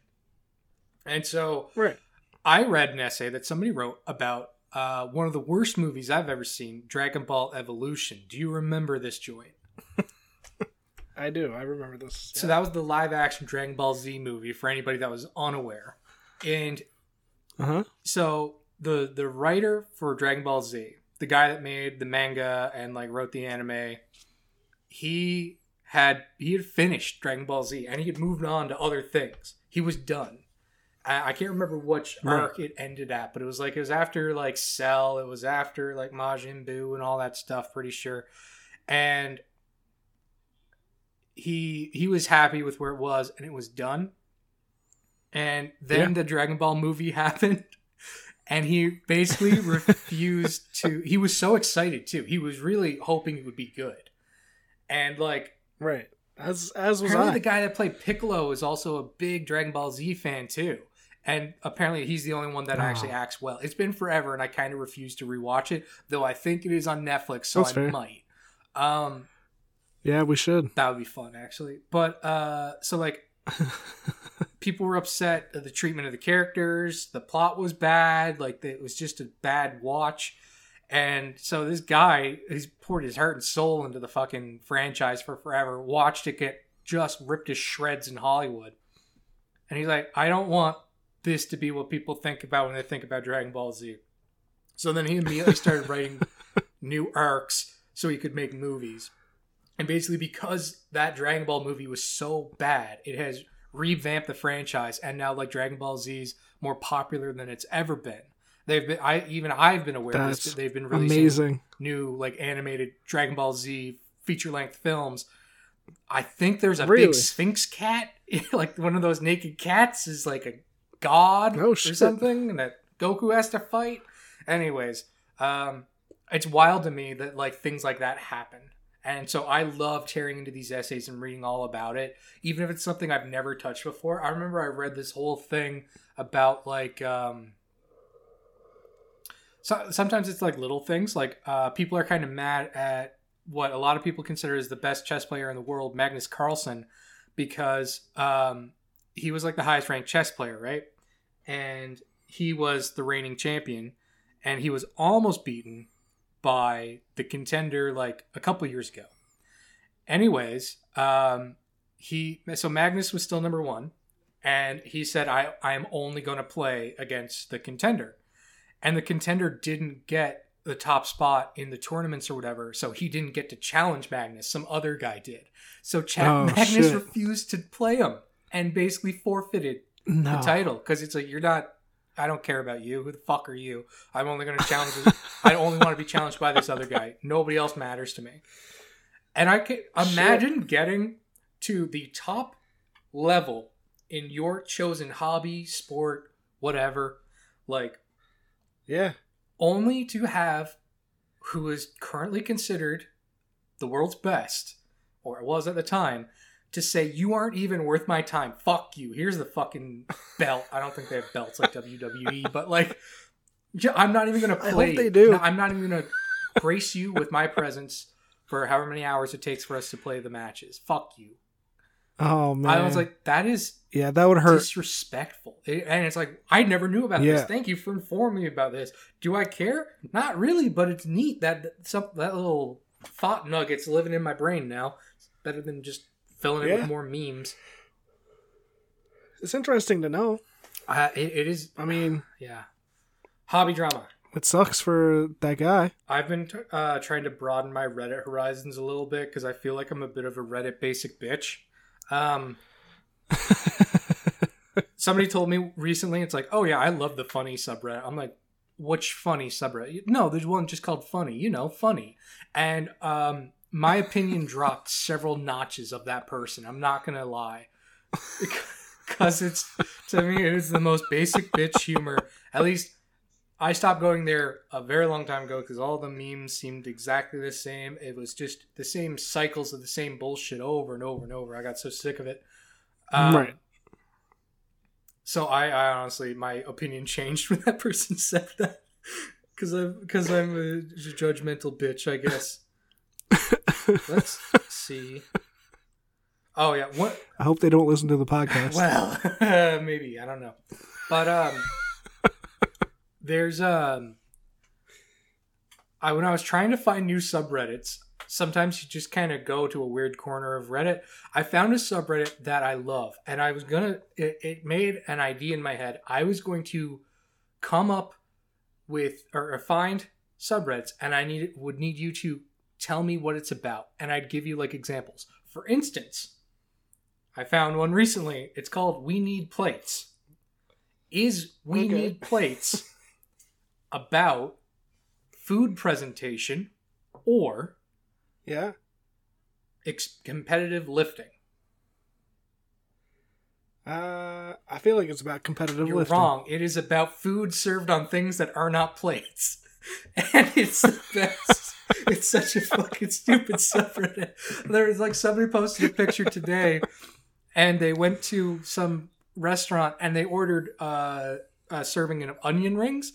And so Right. I read an essay that somebody wrote about uh, one of the worst movies I've ever seen, Dragon Ball Evolution. Do you remember this joint? I do. I remember this. So that was the live action Dragon Ball Z movie for anybody that was unaware. And Uh huh. so the the writer for Dragon Ball Z, the guy that made the manga and like wrote the anime, he had he had finished Dragon Ball Z and he had moved on to other things. He was done. I, I can't remember which Right. arc it ended at, but it was like it was after like Cell, it was after like Majin Buu and all that stuff. Pretty sure, and he he was happy with where it was and it was done. And then Yeah. the Dragon Ball movie (laughs) happened and he basically (laughs) refused to he was so excited too he was really hoping it would be good and like Right. As as was apparently I. the guy that played piccolo is also a big dragon ball z fan too and apparently he's the only one that actually Oh. acts well it's been forever and i kind of refuse to rewatch it though i think it is on netflix so That's i fair. might um yeah, we should. that would be fun actually but uh so like (laughs) people were upset at the treatment of the characters the plot was bad like it was just a bad watch and so this guy he's poured his heart and soul into the fucking franchise for forever watched it get just ripped to shreds in hollywood. And he's like i don't want this to be what people think about when they think about dragon ball z. So then he immediately started writing (laughs) new arcs so he could make movies. And basically, because that Dragon Ball movie was so bad, it has revamped the franchise, and now like Dragon Ball Z's more popular than it's ever been. They've been, I even I've been aware of this. They've been releasing Amazing. new like animated Dragon Ball Z feature length films. I think there's a Really? big Sphinx cat, (laughs) like one of those naked cats is like a god Oh, or shit. something, and that Goku has to fight. Anyways, um, it's wild to me that like things like that happen, And so I love tearing into these essays and reading all about it, even if it's something I've never touched before. I remember I read this whole thing about like um, so sometimes it's like little things like uh, people are kind of mad at what a lot of people consider as the best chess player in the world, Magnus Carlsen, because um, he was like the highest ranked chess player, right? And he was the reigning champion, and he was almost beaten by the contender like a couple years ago. Anyways, um, he so Magnus was still number one, and he said, "I I am only going to play against the contender." And the contender didn't get the top spot in the tournaments or whatever, so he didn't get to challenge Magnus. Some other guy did. So Ch- Oh, Magnus shit. refused to play him and basically forfeited No. the title because it's like you're not. I don't care about you. Who the fuck are you? I'm only going to challenge. this- (laughs) I only want to be challenged by this other guy. Nobody else matters to me. And I can imagine getting to the top level in your chosen hobby, sport, whatever. Like Yeah. only to have who is currently considered the world's best, or it was at the time, to say you aren't even worth my time. Fuck you. Here's the fucking belt. I don't think they have belts like WWE, but like, I'm not even gonna I hope play. they do. No, I'm not even gonna grace you with my presence for however many hours it takes for us to play the matches. Fuck you. Oh man. I was like, that is yeah, that would hurt. disrespectful. And it's like, I never knew about Yeah. this. Thank you for informing me about this. Do I care? Not really, but it's neat that some that little thought nuggets living in my brain now. It's better than just filling it with more memes. It's interesting to know. Uh, it, it is, I mean, (sighs) yeah. Hobby drama. it sucks for that guy. I've been t- uh, trying to broaden my Reddit horizons a little bit because I feel like I'm a bit of a Reddit basic bitch. Um, (laughs) somebody told me recently, it's like, oh yeah, I love the funny subreddit. I'm like, which funny subreddit? No, there's one just called funny. You know, funny. And um, my opinion dropped several notches of that person. I'm not gonna lie, (laughs) because it's to me it is the most basic bitch humor. At least I stopped going there a very long time ago because all the memes seemed exactly the same. It was just the same cycles of the same bullshit over and over and over. I got so sick of it. Um, Right. So I, I honestly, my opinion (laughs) changed when that person said that because I'm because I'm a judgmental bitch, I guess. (laughs) Let's see. Oh yeah, what? I hope they don't listen to the podcast. Well, (laughs) maybe I don't know, but um, there's um, I when I was trying to find new subreddits, sometimes you just kind of go to a weird corner of Reddit. I found a subreddit that I love, and I was gonna. It, it made an idea in my head. I was going to come up with or, or find subreddits, and I need would need you to tell me what it's about, and I'd give you like examples. For instance, I found one recently. It's called "We Need Plates." Is "We Okay. Need Plates" (laughs) about food presentation or yeah. ex- competitive lifting? Uh, I feel like it's about competitive You're lifting. wrong. It is about food served on things that are not plates. (laughs) And it's the best. it's such a fucking stupid subreddit. There was like somebody posted a picture today and they went to some restaurant and they ordered uh, a serving of onion rings.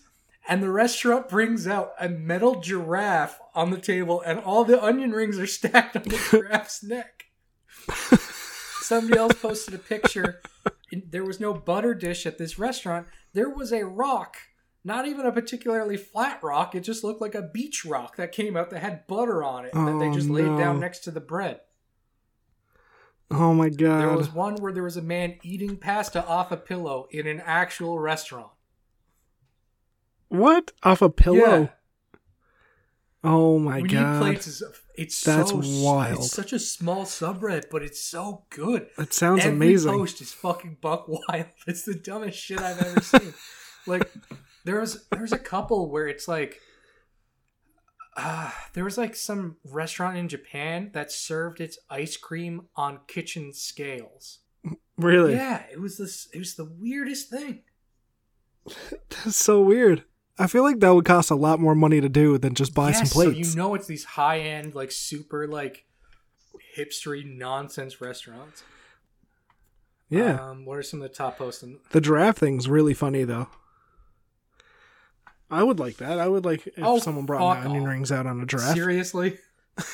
And the restaurant brings out a metal giraffe on the table, and all the onion rings are (laughs) stacked on the giraffe's neck. (laughs) Somebody else posted a picture. There was no butter dish at this restaurant. There was a rock, not even a particularly flat rock. It just looked like a beach rock that came out that had butter on it and that they Oh, just laid down next to the bread. Oh my god. There was one where there was a man eating pasta off a pillow in an actual restaurant. What? Off a pillow? Yeah. Oh my we god. plates. It's That's so, wild. It's such a small subreddit, but it's so good. That sounds Every amazing. post is fucking buck wild. (laughs) It's the dumbest shit I've ever seen. like there was there's a couple where it's like uh, there was like some restaurant in Japan that served its ice cream on kitchen scales. Really? Yeah, it was this it was the weirdest thing. (laughs) That's so weird. I feel like that would cost a lot more money to do than just buy some Yes, plates. So you know it's these high end, like super like hipstery nonsense restaurants. yeah. Um, what are some of the top posts? And the giraffe thing's really funny though. I would like that. I would like if Oh, someone brought fuck my onion rings out on a giraffe. seriously? (laughs)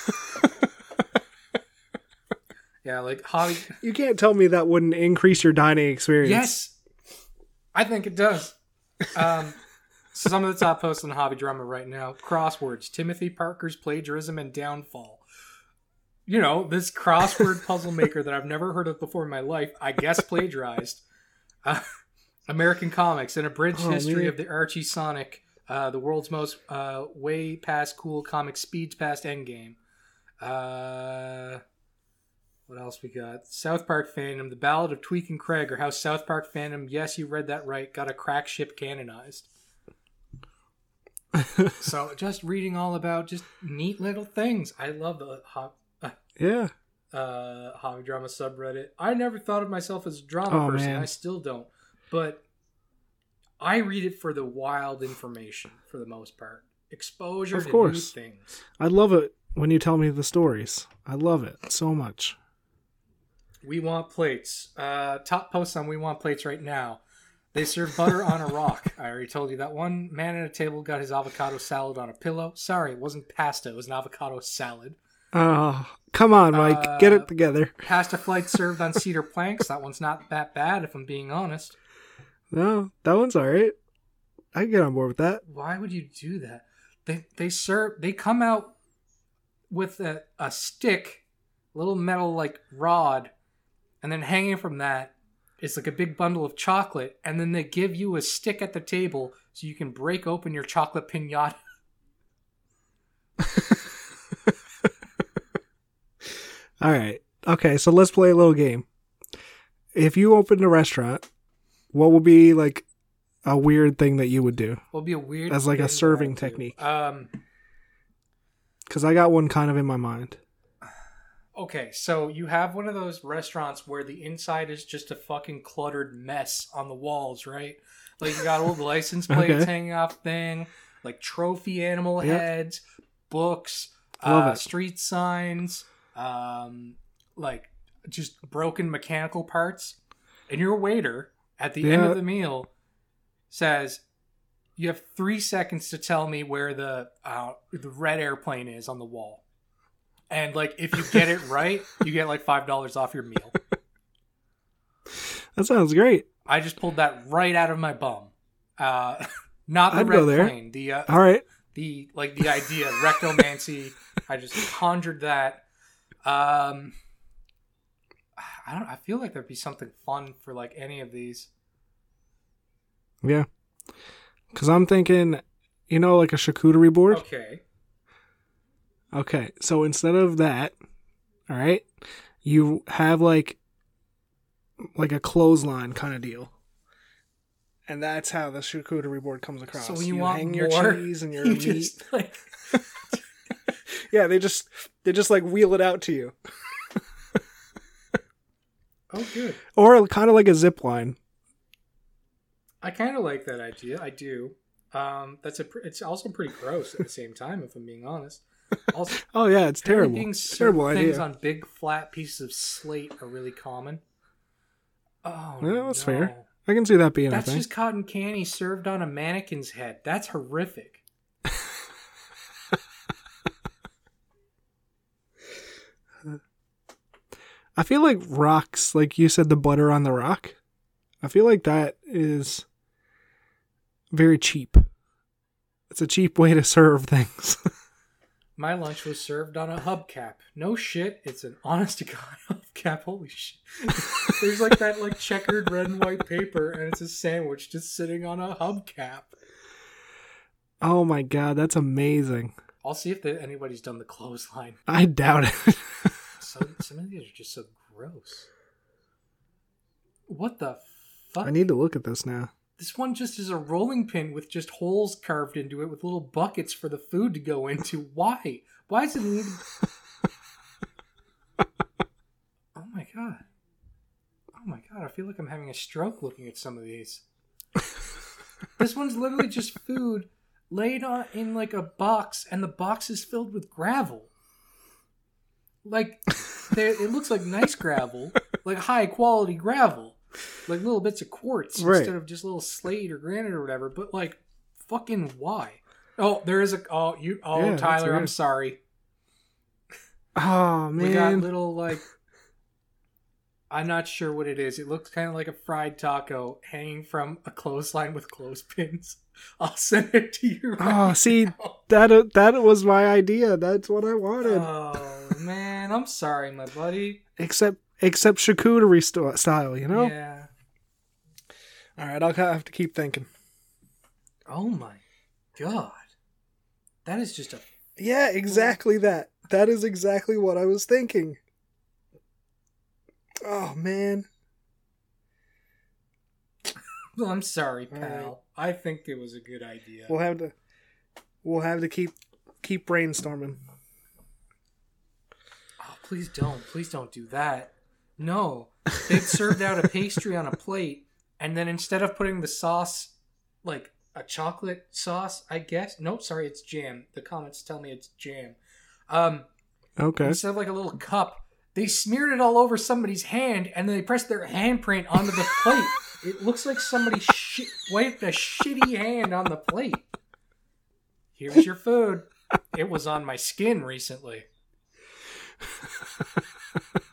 yeah, like hobby. You can't tell me that wouldn't increase your dining experience. Yes, I think it does. Um, some of the top posts on Hobby Drama right now: crosswords, Timothy Parker's plagiarism and downfall. You know, this crossword puzzle maker that I've never heard of before in my life. I guess plagiarized. Uh, American comics, an abridged Oh, history man. of the Archie Sonic, uh, the world's most uh, way past cool comic, speeds past Endgame. Uh, what else we got? South Park fandom, The Ballad of Tweek and Craig, or how South Park fandom, yes, you read that right, got a crack ship canonized. (laughs) so just reading all about just neat little things. I love the hot, Yeah. uh, hobby drama subreddit. I never thought of myself as a drama Oh, person. man. I still don't. But I read it for the wild information for the most part. Exposure Of to course. new things. I love it when you tell me the stories. I love it so much. We want plates. Uh, top posts on We Want Plates right now. They serve butter on a rock. I already told you that one man at a table got his avocado salad on a pillow. Sorry, it wasn't pasta. It was an avocado salad. Oh, come on, Mike. Get Uh, it together. Pasta flight served on cedar planks. That one's not that bad, if I'm being honest. No, that one's all right. I can get on board with that. Why would you do that? They they serve. They come out with a, a stick, little metal like rod, and then hanging from that is like a big bundle of chocolate, and then they give you a stick at the table so you can break open your chocolate pinata. (laughs) All right. Okay, so let's play a little game. If you opened a restaurant, what would be like a weird thing that you would do? What would be a weird As like a serving technique. Um. Because I got one kind of in my mind. Okay, so you have one of those restaurants where the inside is just a fucking cluttered mess on the walls, right? Like you got old (laughs) license plates Okay. hanging off thing, like trophy animal Yep. heads, books, uh, street signs, um, like just broken mechanical parts. And your waiter at the end of the meal says, "You have three seconds to tell me where the uh, the red airplane is on the wall." And like, if you get it right, you get like five dollars off your meal. That sounds great. I just pulled that right out of my bum. Uh, (laughs) not the I'd red plane. The uh, All right. the like the idea rectomancy. (laughs) I just conjured that. Um, I don't. I feel like there'd be something fun for like any of these. Yeah. Because I'm thinking, you know, like a charcuterie board. Okay. Okay, so instead of that, all right, you have like like a clothesline kind of deal. And that's how the charcuterie board comes across. So when you, want hang more, your cheese and (laughs) your you meat. (laughs) like (laughs) Yeah, they just they just like wheel it out to you. oh good. Or kind of like a zip line. I kind of like that idea. I do. Um, that's a. pr- It's also pretty gross at the same time, if I'm being honest. Also, (laughs) Oh yeah, it's terrible. Being served Terrible things idea. on big flat pieces of slate are really common. Oh, Yeah, that's no. fair. I can see that being That's a thing. just cotton candy served on a mannequin's head. That's horrific. (laughs) I feel like rocks, like you said, the butter on the rock. I feel like that is very cheap. It's a cheap way to serve (laughs) things. My lunch was served on a hubcap. No shit, it's an honest to god (laughs) hubcap. Holy shit! (laughs) There's like that like checkered red and white paper, and it's a sandwich just sitting on a hubcap. oh my god, that's amazing. I'll see if the, anybody's done the clothesline. I doubt it. (laughs) So some of these are just so gross. What the fuck? I need to look at this now. This one just is a rolling pin with just holes carved into it with little buckets for the food to go into. Why? Why does it need? (laughs) oh my god! Oh my god! I feel like I'm having a stroke looking at some of these. (laughs) this one's literally just food laid on in like a box, and the box is filled with gravel. Like, it looks like nice gravel, like high quality gravel, like little bits of quartz Right. instead of just little slate or granite or whatever. But like, fucking why? Oh, there is a oh you oh Yeah, Tyler, I'm sorry. Oh man, We got little like I'm not sure what it is. It looks kind of like a fried taco hanging from a clothesline with clothespins. (laughs) I'll send it to you. Right Oh, see now. that that was my idea. That's what I wanted. Oh man, I'm sorry, my buddy. except except charcuterie st- style, you know. Yeah. All right, I'll have to keep thinking. Oh my god, that is just a. Yeah, exactly that. That is exactly what I was thinking. Oh man. Well, (laughs) I'm sorry, All pal. I think it was a good idea. We'll have to we'll have to keep keep brainstorming. Oh, please don't. Please don't do that. No. They served out a pastry on a plate, and then instead of putting the sauce, like a chocolate sauce, I guess. No, sorry, it's jam. The comments tell me it's jam. Um, Okay. instead of like a little cup, they smeared it all over somebody's hand, and then they pressed their handprint onto the plate. It looks like somebody shi wiped a shitty hand on the plate. Here's your food. It was on my skin recently. (laughs)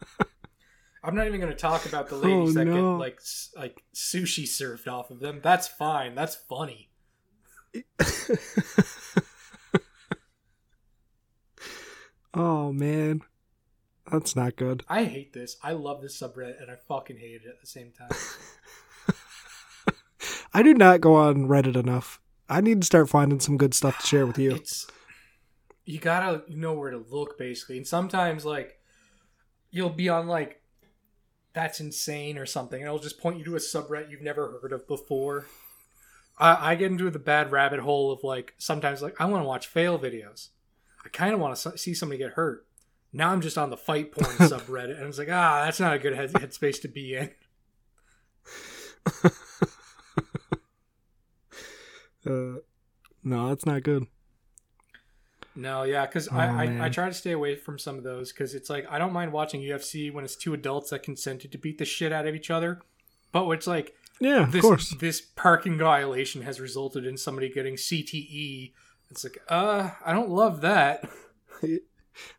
I'm not even going to talk about the ladies Oh, that no. get like like sushi served off of them. That's fine. That's funny. (laughs) oh man. That's not good. I hate this. I love this subreddit and I fucking hate it at the same time. (laughs) I do not go on Reddit enough. I need to start finding some good stuff to share with you. It's you gotta know where to look basically, and sometimes like you'll be on like that's insane or something, and it'll just point you to a subreddit you've never heard of before. I, I get into the bad rabbit hole of like sometimes like I want to watch fail videos. I kind of want to see somebody get hurt. Now I'm just on the fight porn (laughs) subreddit, and it's like ah, that's not a good head headspace to be in. (laughs) (laughs) Uh, no, that's not good. No, yeah, because Oh, I, I, I try to stay away from some of those because it's like I don't mind watching UFC when it's two adults that consented to beat the shit out of each other, but it's like Yeah, of this course. this parking violation has resulted in somebody getting CTE. It's like, uh, I don't love that. (laughs)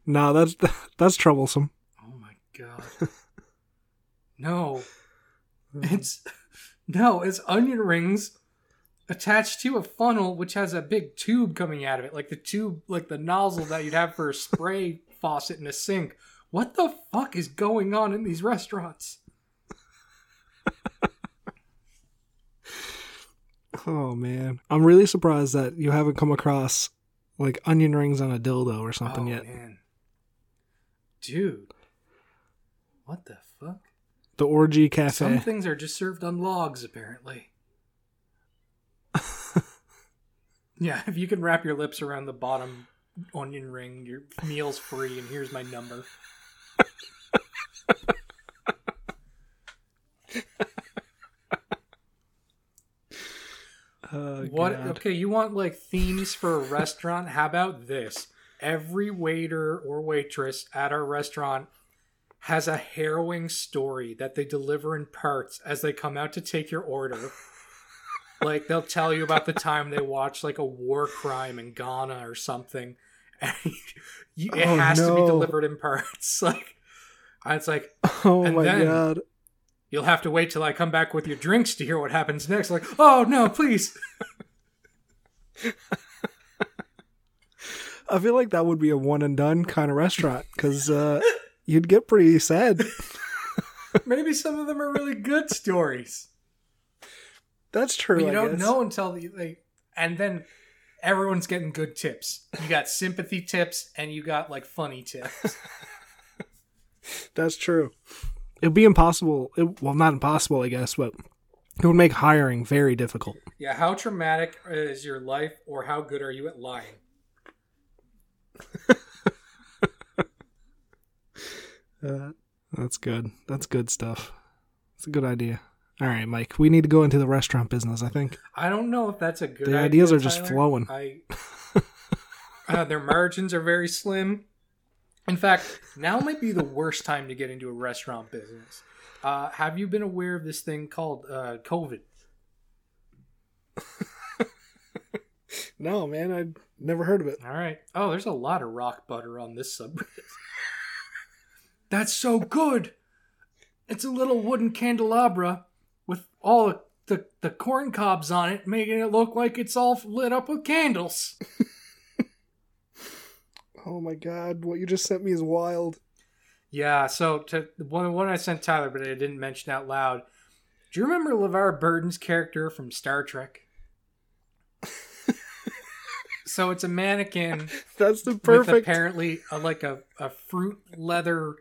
No, that's (laughs) that's troublesome. Oh my god, (laughs) no, it's no, it's onion rings attached to a funnel which has a big tube coming out of it, like the tube, like the nozzle that you'd have for a spray (laughs) faucet in a sink. What the fuck is going on in these restaurants? Oh man, I'm really surprised that you haven't come across like onion rings on a dildo or something oh yet. man, dude, what the fuck? The orgy cafe. Some things are just served on logs, apparently. (laughs) yeah, if you can wrap your lips around the bottom onion ring, your meal's free, and here's my number. (laughs) Oh, What? God. Okay, you want like themes for a restaurant? How about this? Every waiter or waitress at our restaurant has a harrowing story that they deliver in parts as they come out to take your order. Like they'll tell you about the time they watched like a war crime in Ghana or something, and (laughs) you, it Oh, has to be delivered in parts. (laughs) Like it's like Oh my god. you'll have to wait till I come back with your drinks to hear what happens next. Like oh no, please. (laughs) I feel like that would be a one and done kind of restaurant because uh, you'd get pretty sad. Maybe some of them are really good stories. That's true. But you I don't guess. know until the, like, and then everyone's getting good tips. You got sympathy tips and you got like funny tips. (laughs) That's true. It'd be impossible. It, well, not impossible, I guess, but it would make hiring very difficult. yeah, how traumatic is your life, or how good are you at lying? (laughs) Uh, that's good. That's good stuff. It's a good idea. All right, Mike. We need to go into the restaurant business. I think I don't know if that's a good. Idea. The idea, ideas are just Tyler. flowing. I (laughs) uh, their margins are very slim. In fact, now might be the worst time to get into a restaurant business. Uh, have you been aware of this thing called uh, COVID? (laughs) No, man. I'd never heard of it. All right. Oh, there's a lot of rock butter on this subreddit. (laughs) That's so good. It's a little wooden candelabra with all the, the corn cobs on it, making it look like it's all lit up with candles. (laughs) Oh my god, what you just sent me is wild. Yeah, so to one, one I sent Tyler, but I didn't mention out loud. Do you remember LeVar Burton's character from Star Trek? (laughs) so it's a mannequin That's the with perfect. apparently a, like a, a fruit leather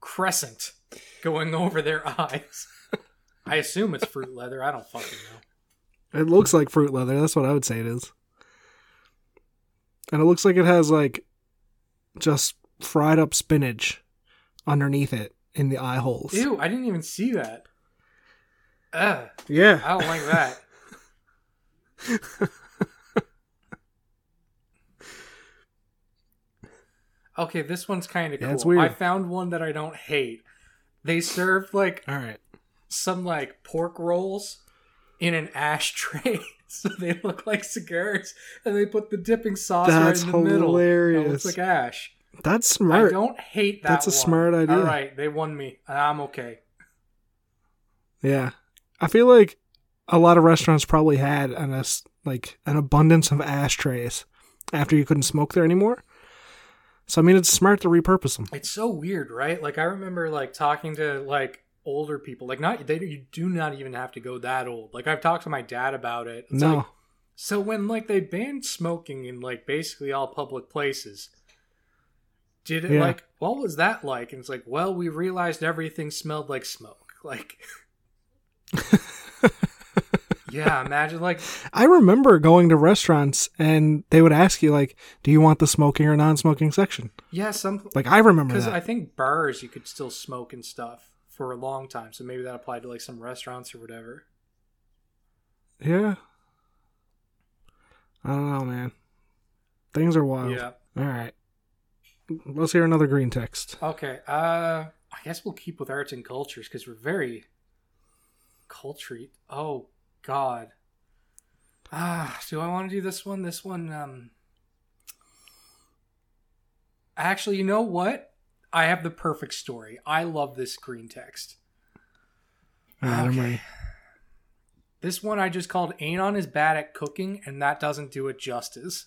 crescent going over their (laughs) eyes. I assume it's fruit leather. I don't fucking know. It looks like fruit leather. That's what I would say it is. And it looks like it has like just fried up spinach underneath it in the eye holes. Ew, I didn't even see that. Ugh, Yeah. I don't like that. (laughs) Okay, this one's kind of Yeah, cool. weird. I found one that I don't hate. They served like All right. Some like pork rolls in an ashtray, (laughs) so they look like cigars, and they put the dipping sauce That's right in the middle. It hilarious. looks like ash. That's smart. I don't hate that. That's a one. smart idea. All right, they won me. I'm okay. Yeah. I feel like a lot of restaurants probably had an like an abundance of ashtrays after you couldn't smoke there anymore. So I mean it's smart to repurpose them. It's so weird, right? Like I remember like talking to like older people. Like not they you do not even have to go that old. Like I've talked to my dad about it. It's no. like, so when like they banned smoking in like basically all public places, did it Yeah. like what was that like? And it's like, well, we realized everything smelled like smoke. (laughs) Like Yeah, imagine like (laughs) I remember going to restaurants and they would ask you like, "Do you want the smoking or non-smoking section?" yeah, some Like I remember because. I think bars you could still smoke and stuff for a long time. So maybe that applied to like some restaurants or whatever. yeah. I don't know, man. Things are wild. Yeah. All right. Let's hear another green text. Okay. Uh, I guess we'll keep with arts and cultures because we're very culture. Oh God. Ah, do I want to do this one? This one. Um. Actually, you know what? I have the perfect story. I love this green text. I'm Okay. This one I just called Anon is bad at cooking, and that doesn't do it justice.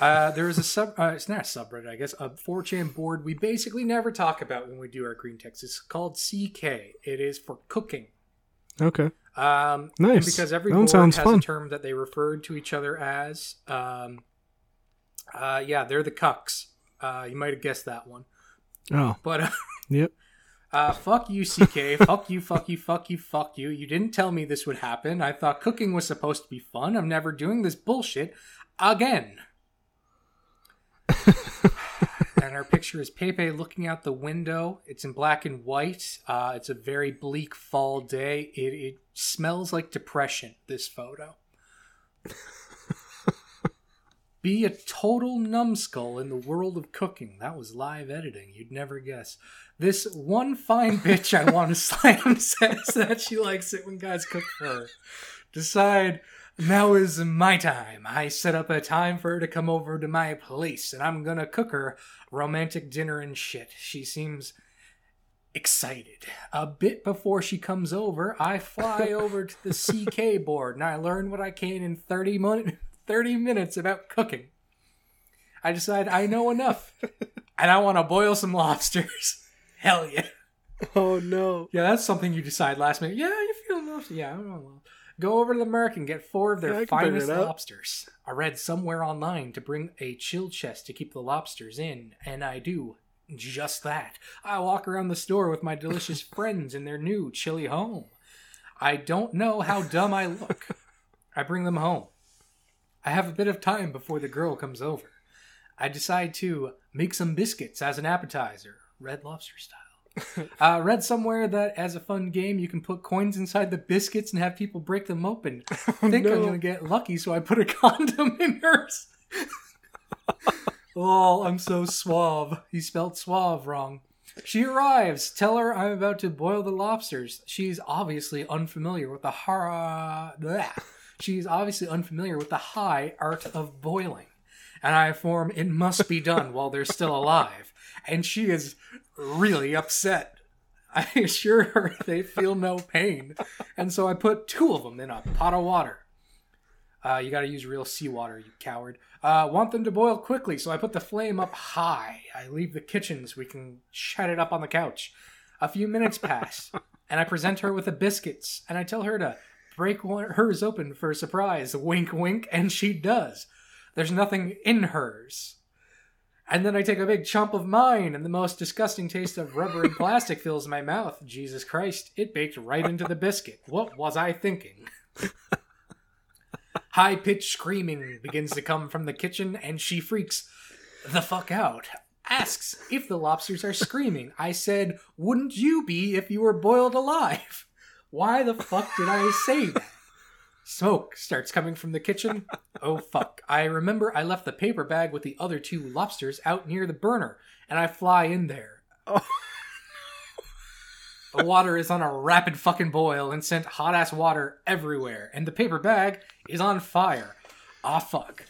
Uh, there is a sub. Uh, it's not a subreddit, I guess. A 4chan board we basically never talk about when we do our green text. It's called CK. It is for cooking. Okay. Um, Nice. Because every That board has fun. a term that they referred to each other as. Um, uh, yeah, they're the cucks. Uh, you might have guessed that one. Oh, But uh, (laughs) yep. uh, fuck you, CK. fuck you, fuck you, fuck you, fuck you. You didn't tell me this would happen. I thought cooking was supposed to be fun. I'm never doing this bullshit again. (laughs) and our picture is Pepe looking out the window. It's in black and white. Uh, it's a very bleak fall day. It, it smells like depression, this photo. Be a total numbskull in the world of cooking. That was live editing. You'd never guess. This one fine bitch I want to slam says that she likes it when guys cook for her. Decide now is my time. I set up a time for her to come over to my place, and I'm gonna cook her romantic dinner and shit. She seems excited. A bit before she comes over, I fly over to the CK board and I learn what I can in 30, mon- 30 minutes about cooking. I decide I know enough, (laughs) and I want to boil some lobsters. (laughs) Hell yeah. Oh no. Yeah, that's something you decide last minute. Yeah, you feel lobster. Yeah, I don't know. Go over to the Merc and get four of their figure finest lobsters. I read somewhere online to bring a chill chest to keep the lobsters in, and I do just that. I walk around the store with my delicious (laughs) friends in their new chilly home. I don't know how dumb I look. I bring them home. I have a bit of time before the girl comes over. I decide to make some biscuits as an appetizer, red lobster style. (laughs) Uh, read somewhere that as a fun game, you can put coins inside the biscuits and have people break them open. (laughs) I think I'm gonna get lucky, so I put a (laughs) condom in hers. oh, I'm so suave. He spelled suave wrong. She arrives. Tell her I'm about to boil the lobsters. She's obviously unfamiliar with the hara. She's obviously unfamiliar with the high art of boiling. And I inform it must be done while they're still alive. And she is really upset. I assure her they feel no pain. And so I put two of them in a pot of water. Uh, you got to use real seawater, you coward. Uh, want them to boil quickly, so I put the flame up high. I leave the kitchen so we can chat it up on the couch. A few minutes pass, and I present her with the biscuits, and I tell her to break one, hers open for a surprise. Wink, wink, and she does. There's nothing in hers. And then I take a big chunk of mine, and the most disgusting taste of rubber and plastic fills my mouth. Jesus Christ, it baked right into the biscuit. What was I thinking? High pitched screaming begins to come from the kitchen, and she freaks the fuck out. Asks if the lobsters are screaming. I said, Wouldn't you be if you were boiled alive? Why the fuck did I say that? Smoke starts coming from the kitchen. Oh fuck. I remember I left the paper bag with the other two lobsters out near the burner, and I fly in there. The water is on a rapid fucking boil and sent hot ass water everywhere, and the paper bag is on fire. Ah fuck.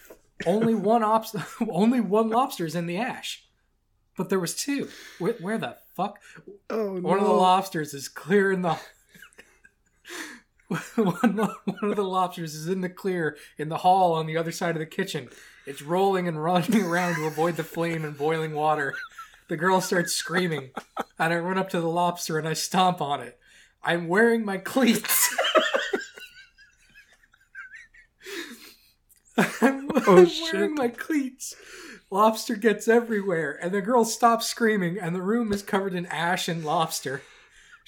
Only one ops (laughs) only one lobster's in the ash. But there was two. Where, where the fuck? Oh no. One of the lobsters is clear in the (laughs) one, one of the lobsters is in the clear in the hall on the other side of the kitchen. It's rolling and running around to avoid the flame and boiling water. The girl starts screaming, and I run up to the lobster and I stomp on it. I'm wearing my cleats. (laughs) I'm, Oh, I'm shit. wearing my cleats. Lobster gets everywhere, and the girl stops screaming, and the room is covered in ash and lobster.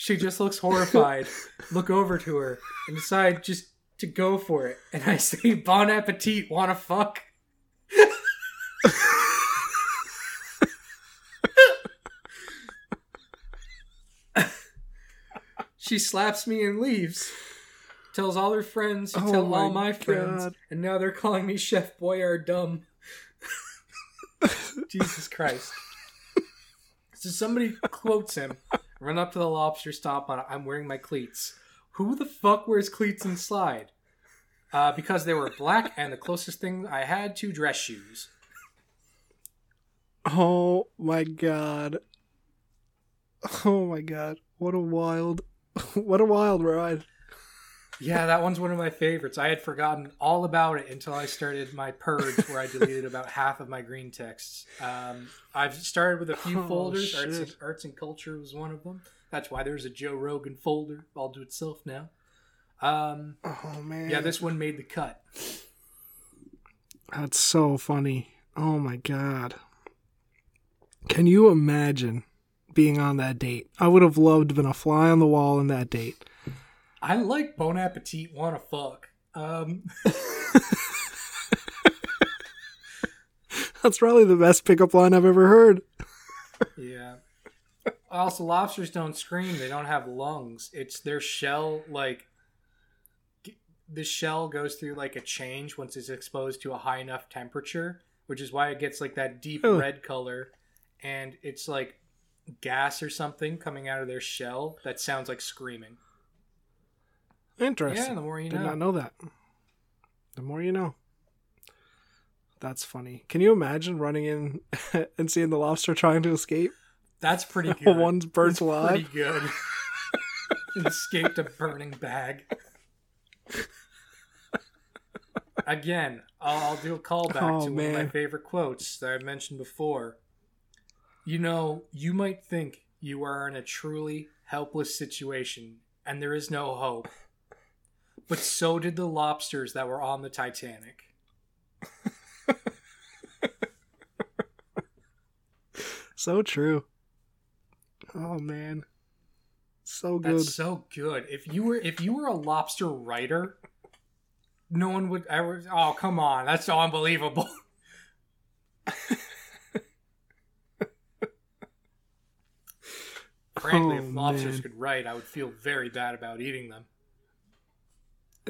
She just looks horrified. Look over to her and decide just to go for it. And I say, Bon appetit, wanna fuck? she slaps me and leaves. Tells all her friends, who Oh tell all my my friends, and now they're calling me Chef Boyard dumb. (laughs) Jesus Christ. So somebody quotes him, run up to the lobster, stomp on. I'm wearing my cleats. Who the fuck wears cleats and slide? Uh, because they were black (laughs) and the closest thing I had to dress shoes. Oh my god. Oh my god. What a wild (laughs) what a wild ride. Yeah, that one's one of my favorites. I had forgotten all about it until I started my purge, where I deleted about (laughs) half of my green texts. Um, I've started with a few Oh, folders. Arts and, arts and culture was one of them. That's why there's a Joe Rogan folder all to itself now. Um, Oh man. yeah, this one made the cut. That's so funny. Oh my god. Can you imagine being on that date? I would have loved to been a fly on the wall in that date. I like Bon Appetit, wanna fuck. Um, (laughs) That's probably the best pickup line I've ever heard. yeah. Also, lobsters don't scream. They don't have lungs. It's their shell, like the shell goes through like a change once it's exposed to a high enough temperature, which is why it gets like that deep Oh. red color, and it's like gas or something coming out of their shell that sounds like screaming. Interesting. Yeah, the more you Did know. not know that. The more you know. That's funny. Can you imagine running in (laughs) and seeing the lobster trying to escape? That's pretty (laughs) good. One's burnt That's alive. Pretty good. (laughs) Escaped a burning bag. Again, I'll, I'll do a callback Oh, to one of my favorite quotes that I mentioned before. You know, you might think you are in a truly helpless situation and there is no hope. But so did the lobsters that were on the Titanic. (laughs) So true. Oh man. So good. That's so good. If you were if you were a lobster writer, no one would ever. Oh come on, that's so unbelievable. (laughs) Frankly, Oh, if lobsters man. could write, I would feel very bad about eating them.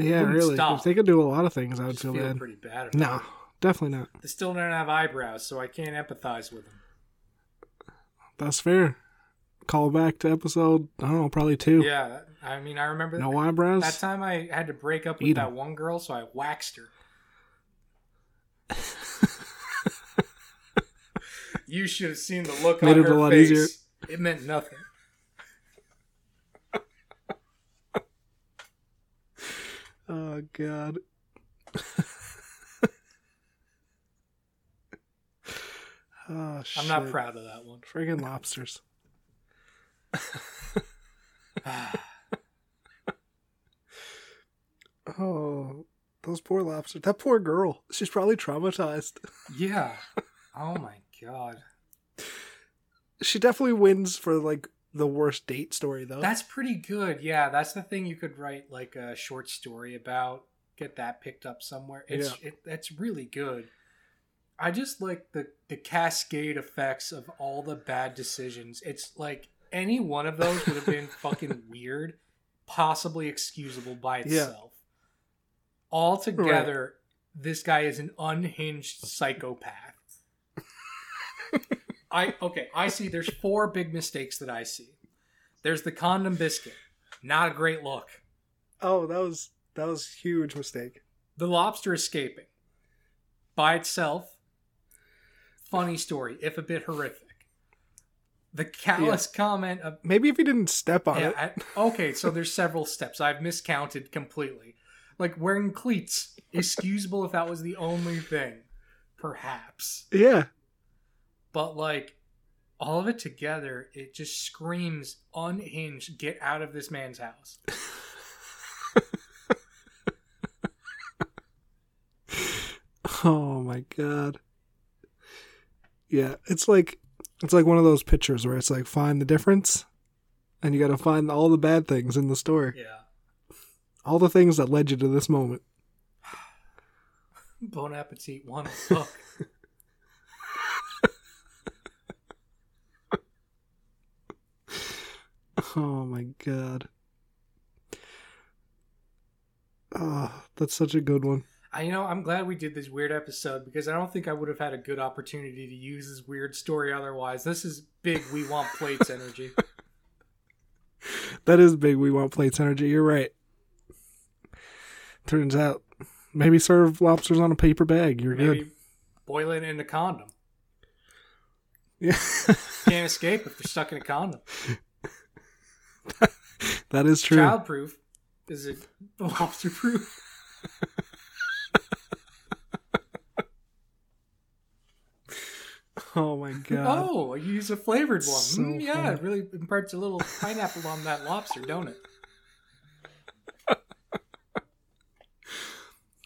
Yeah, really. stop. If they could do a lot of things, I would feel feel bad. pretty bad. No, it. definitely not. They still don't have eyebrows, so I can't empathize with them. That's fair. Call back to episode, I don't know, probably two. Yeah, I mean, I remember No eyebrows? that time I had to break up with Eat that 'em. one girl, so I waxed her. (laughs) you should have seen the look Made on her lot face. easier. It meant nothing. Oh, God. (laughs) oh, shit. I'm not proud of that one. Friggin' lobsters. (sighs) (sighs) Oh, those poor lobsters. That poor girl. She's probably traumatized. (laughs) yeah. Oh my god. She definitely wins for like the worst date story though. That's pretty good. Yeah, that's the thing you could write like a short story about. Get that picked up somewhere. It's it, that's really good. I just like the the cascade effects of all the bad decisions. It's like any one of those would have been (laughs) fucking weird, possibly excusable by Yeah. itself. All together, this guy is an unhinged psychopath. I okay, I see there's four big mistakes that I see. There's the condom biscuit. Not a great look. oh, that was that was a huge mistake. The lobster escaping. By itself, funny story, if a bit horrific. The callous comment of Maybe if he didn't step on yeah, it. I- okay, so there's several steps. I've miscounted completely. Like wearing cleats, excusable if that was the only thing. Perhaps. Yeah. But like all of it together, it just screams unhinged, get out of this man's house. (laughs) Oh my god. Yeah, it's like it's like one of those pictures where it's like find the difference and you got to find all the bad things in the story. Yeah. All the things that led you to this moment. (sighs) Bon appetit one book. (laughs) Oh my god. Oh, that's such a good one. I you know I'm glad we did this weird episode because I don't think I would have had a good opportunity to use this weird story otherwise. This is big we want plates energy. (laughs) That is big. We want plates energy. You're right. Turns out, maybe serve lobsters on a paper bag. You're good. Maybe boil it in a condom. Yeah, (laughs) Can't escape if they're stuck in a condom. (laughs) that is true. Childproof. Is it (laughs) lobster proof? (laughs) Oh my god. Oh, you use a flavored one. So Mm, yeah, funny. it really imparts a little pineapple on that lobster, don't it?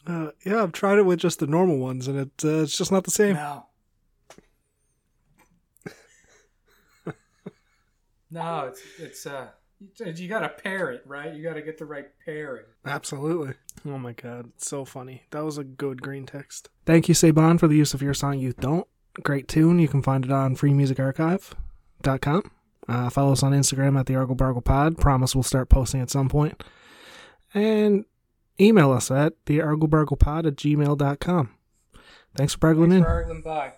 Uh, yeah, I've tried it with just the normal ones, and it uh, it's just not the same. No. no, it's it's uh you- you gotta pair it, right? You gotta get the right pairing. Absolutely. Oh my god, it's so funny. That was a good green text. Thank you, Sebon, for the use of your song Youth Don't." Great tune. You can find it on freemusicarchive.com. Uh, follow us on Instagram at the Argle Bargle Pod. Promise we'll start posting at some point. And email us at the Pod at gmail.com. Thanks for bargling Thanks in. for arguing by. No.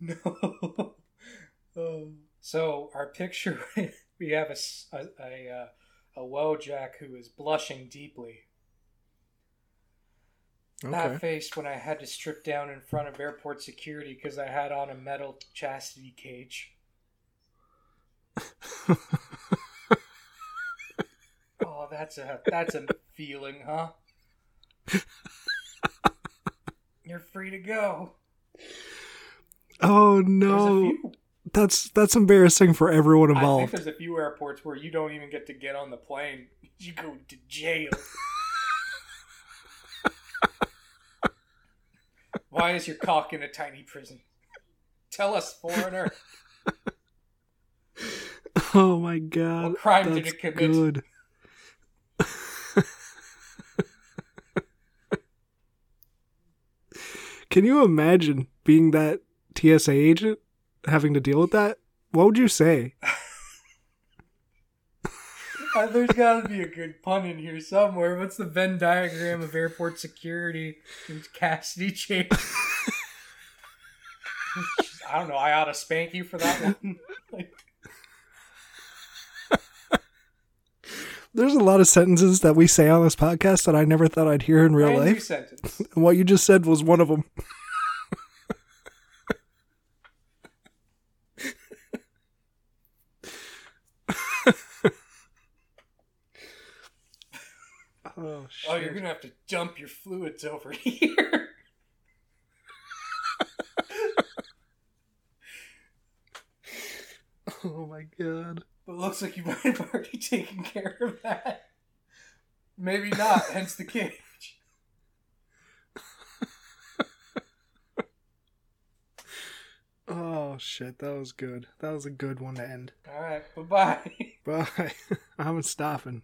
(laughs) No. oh. So our picture, (laughs) we have a uh, a Wojak who is blushing deeply. That face when I had to strip down in front of airport security because I had on a metal chastity cage. (laughs) Oh, that's a that's a feeling, huh? You're free to go. Oh no. That's that's embarrassing for everyone involved. I think there's a few airports where you don't even get to get on the plane. (laughs) You go to jail. (laughs) Why is your cock in a tiny prison? Tell us, foreigner. Oh my god. What crime did it commit? Good. (laughs) Can you imagine being that TSA agent having to deal with that? What would you say? Uh, there's got to be a good pun in here somewhere. What's the Venn diagram of airport security and chastity cage? I don't know. I ought to spank you for that one. (laughs) like, There's a lot of sentences that we say on this podcast that I never thought I'd hear in real brand life. sentence. And what you just said was one of them. Oh, shit. Oh, you're gonna have to dump your fluids over (laughs) here. oh my god. But looks like you might have already taken care of that. Maybe not. hence the cage. Oh shit, that was good. That was a good one to end. All right. Bye bye. (laughs) Bye. I'm stopping.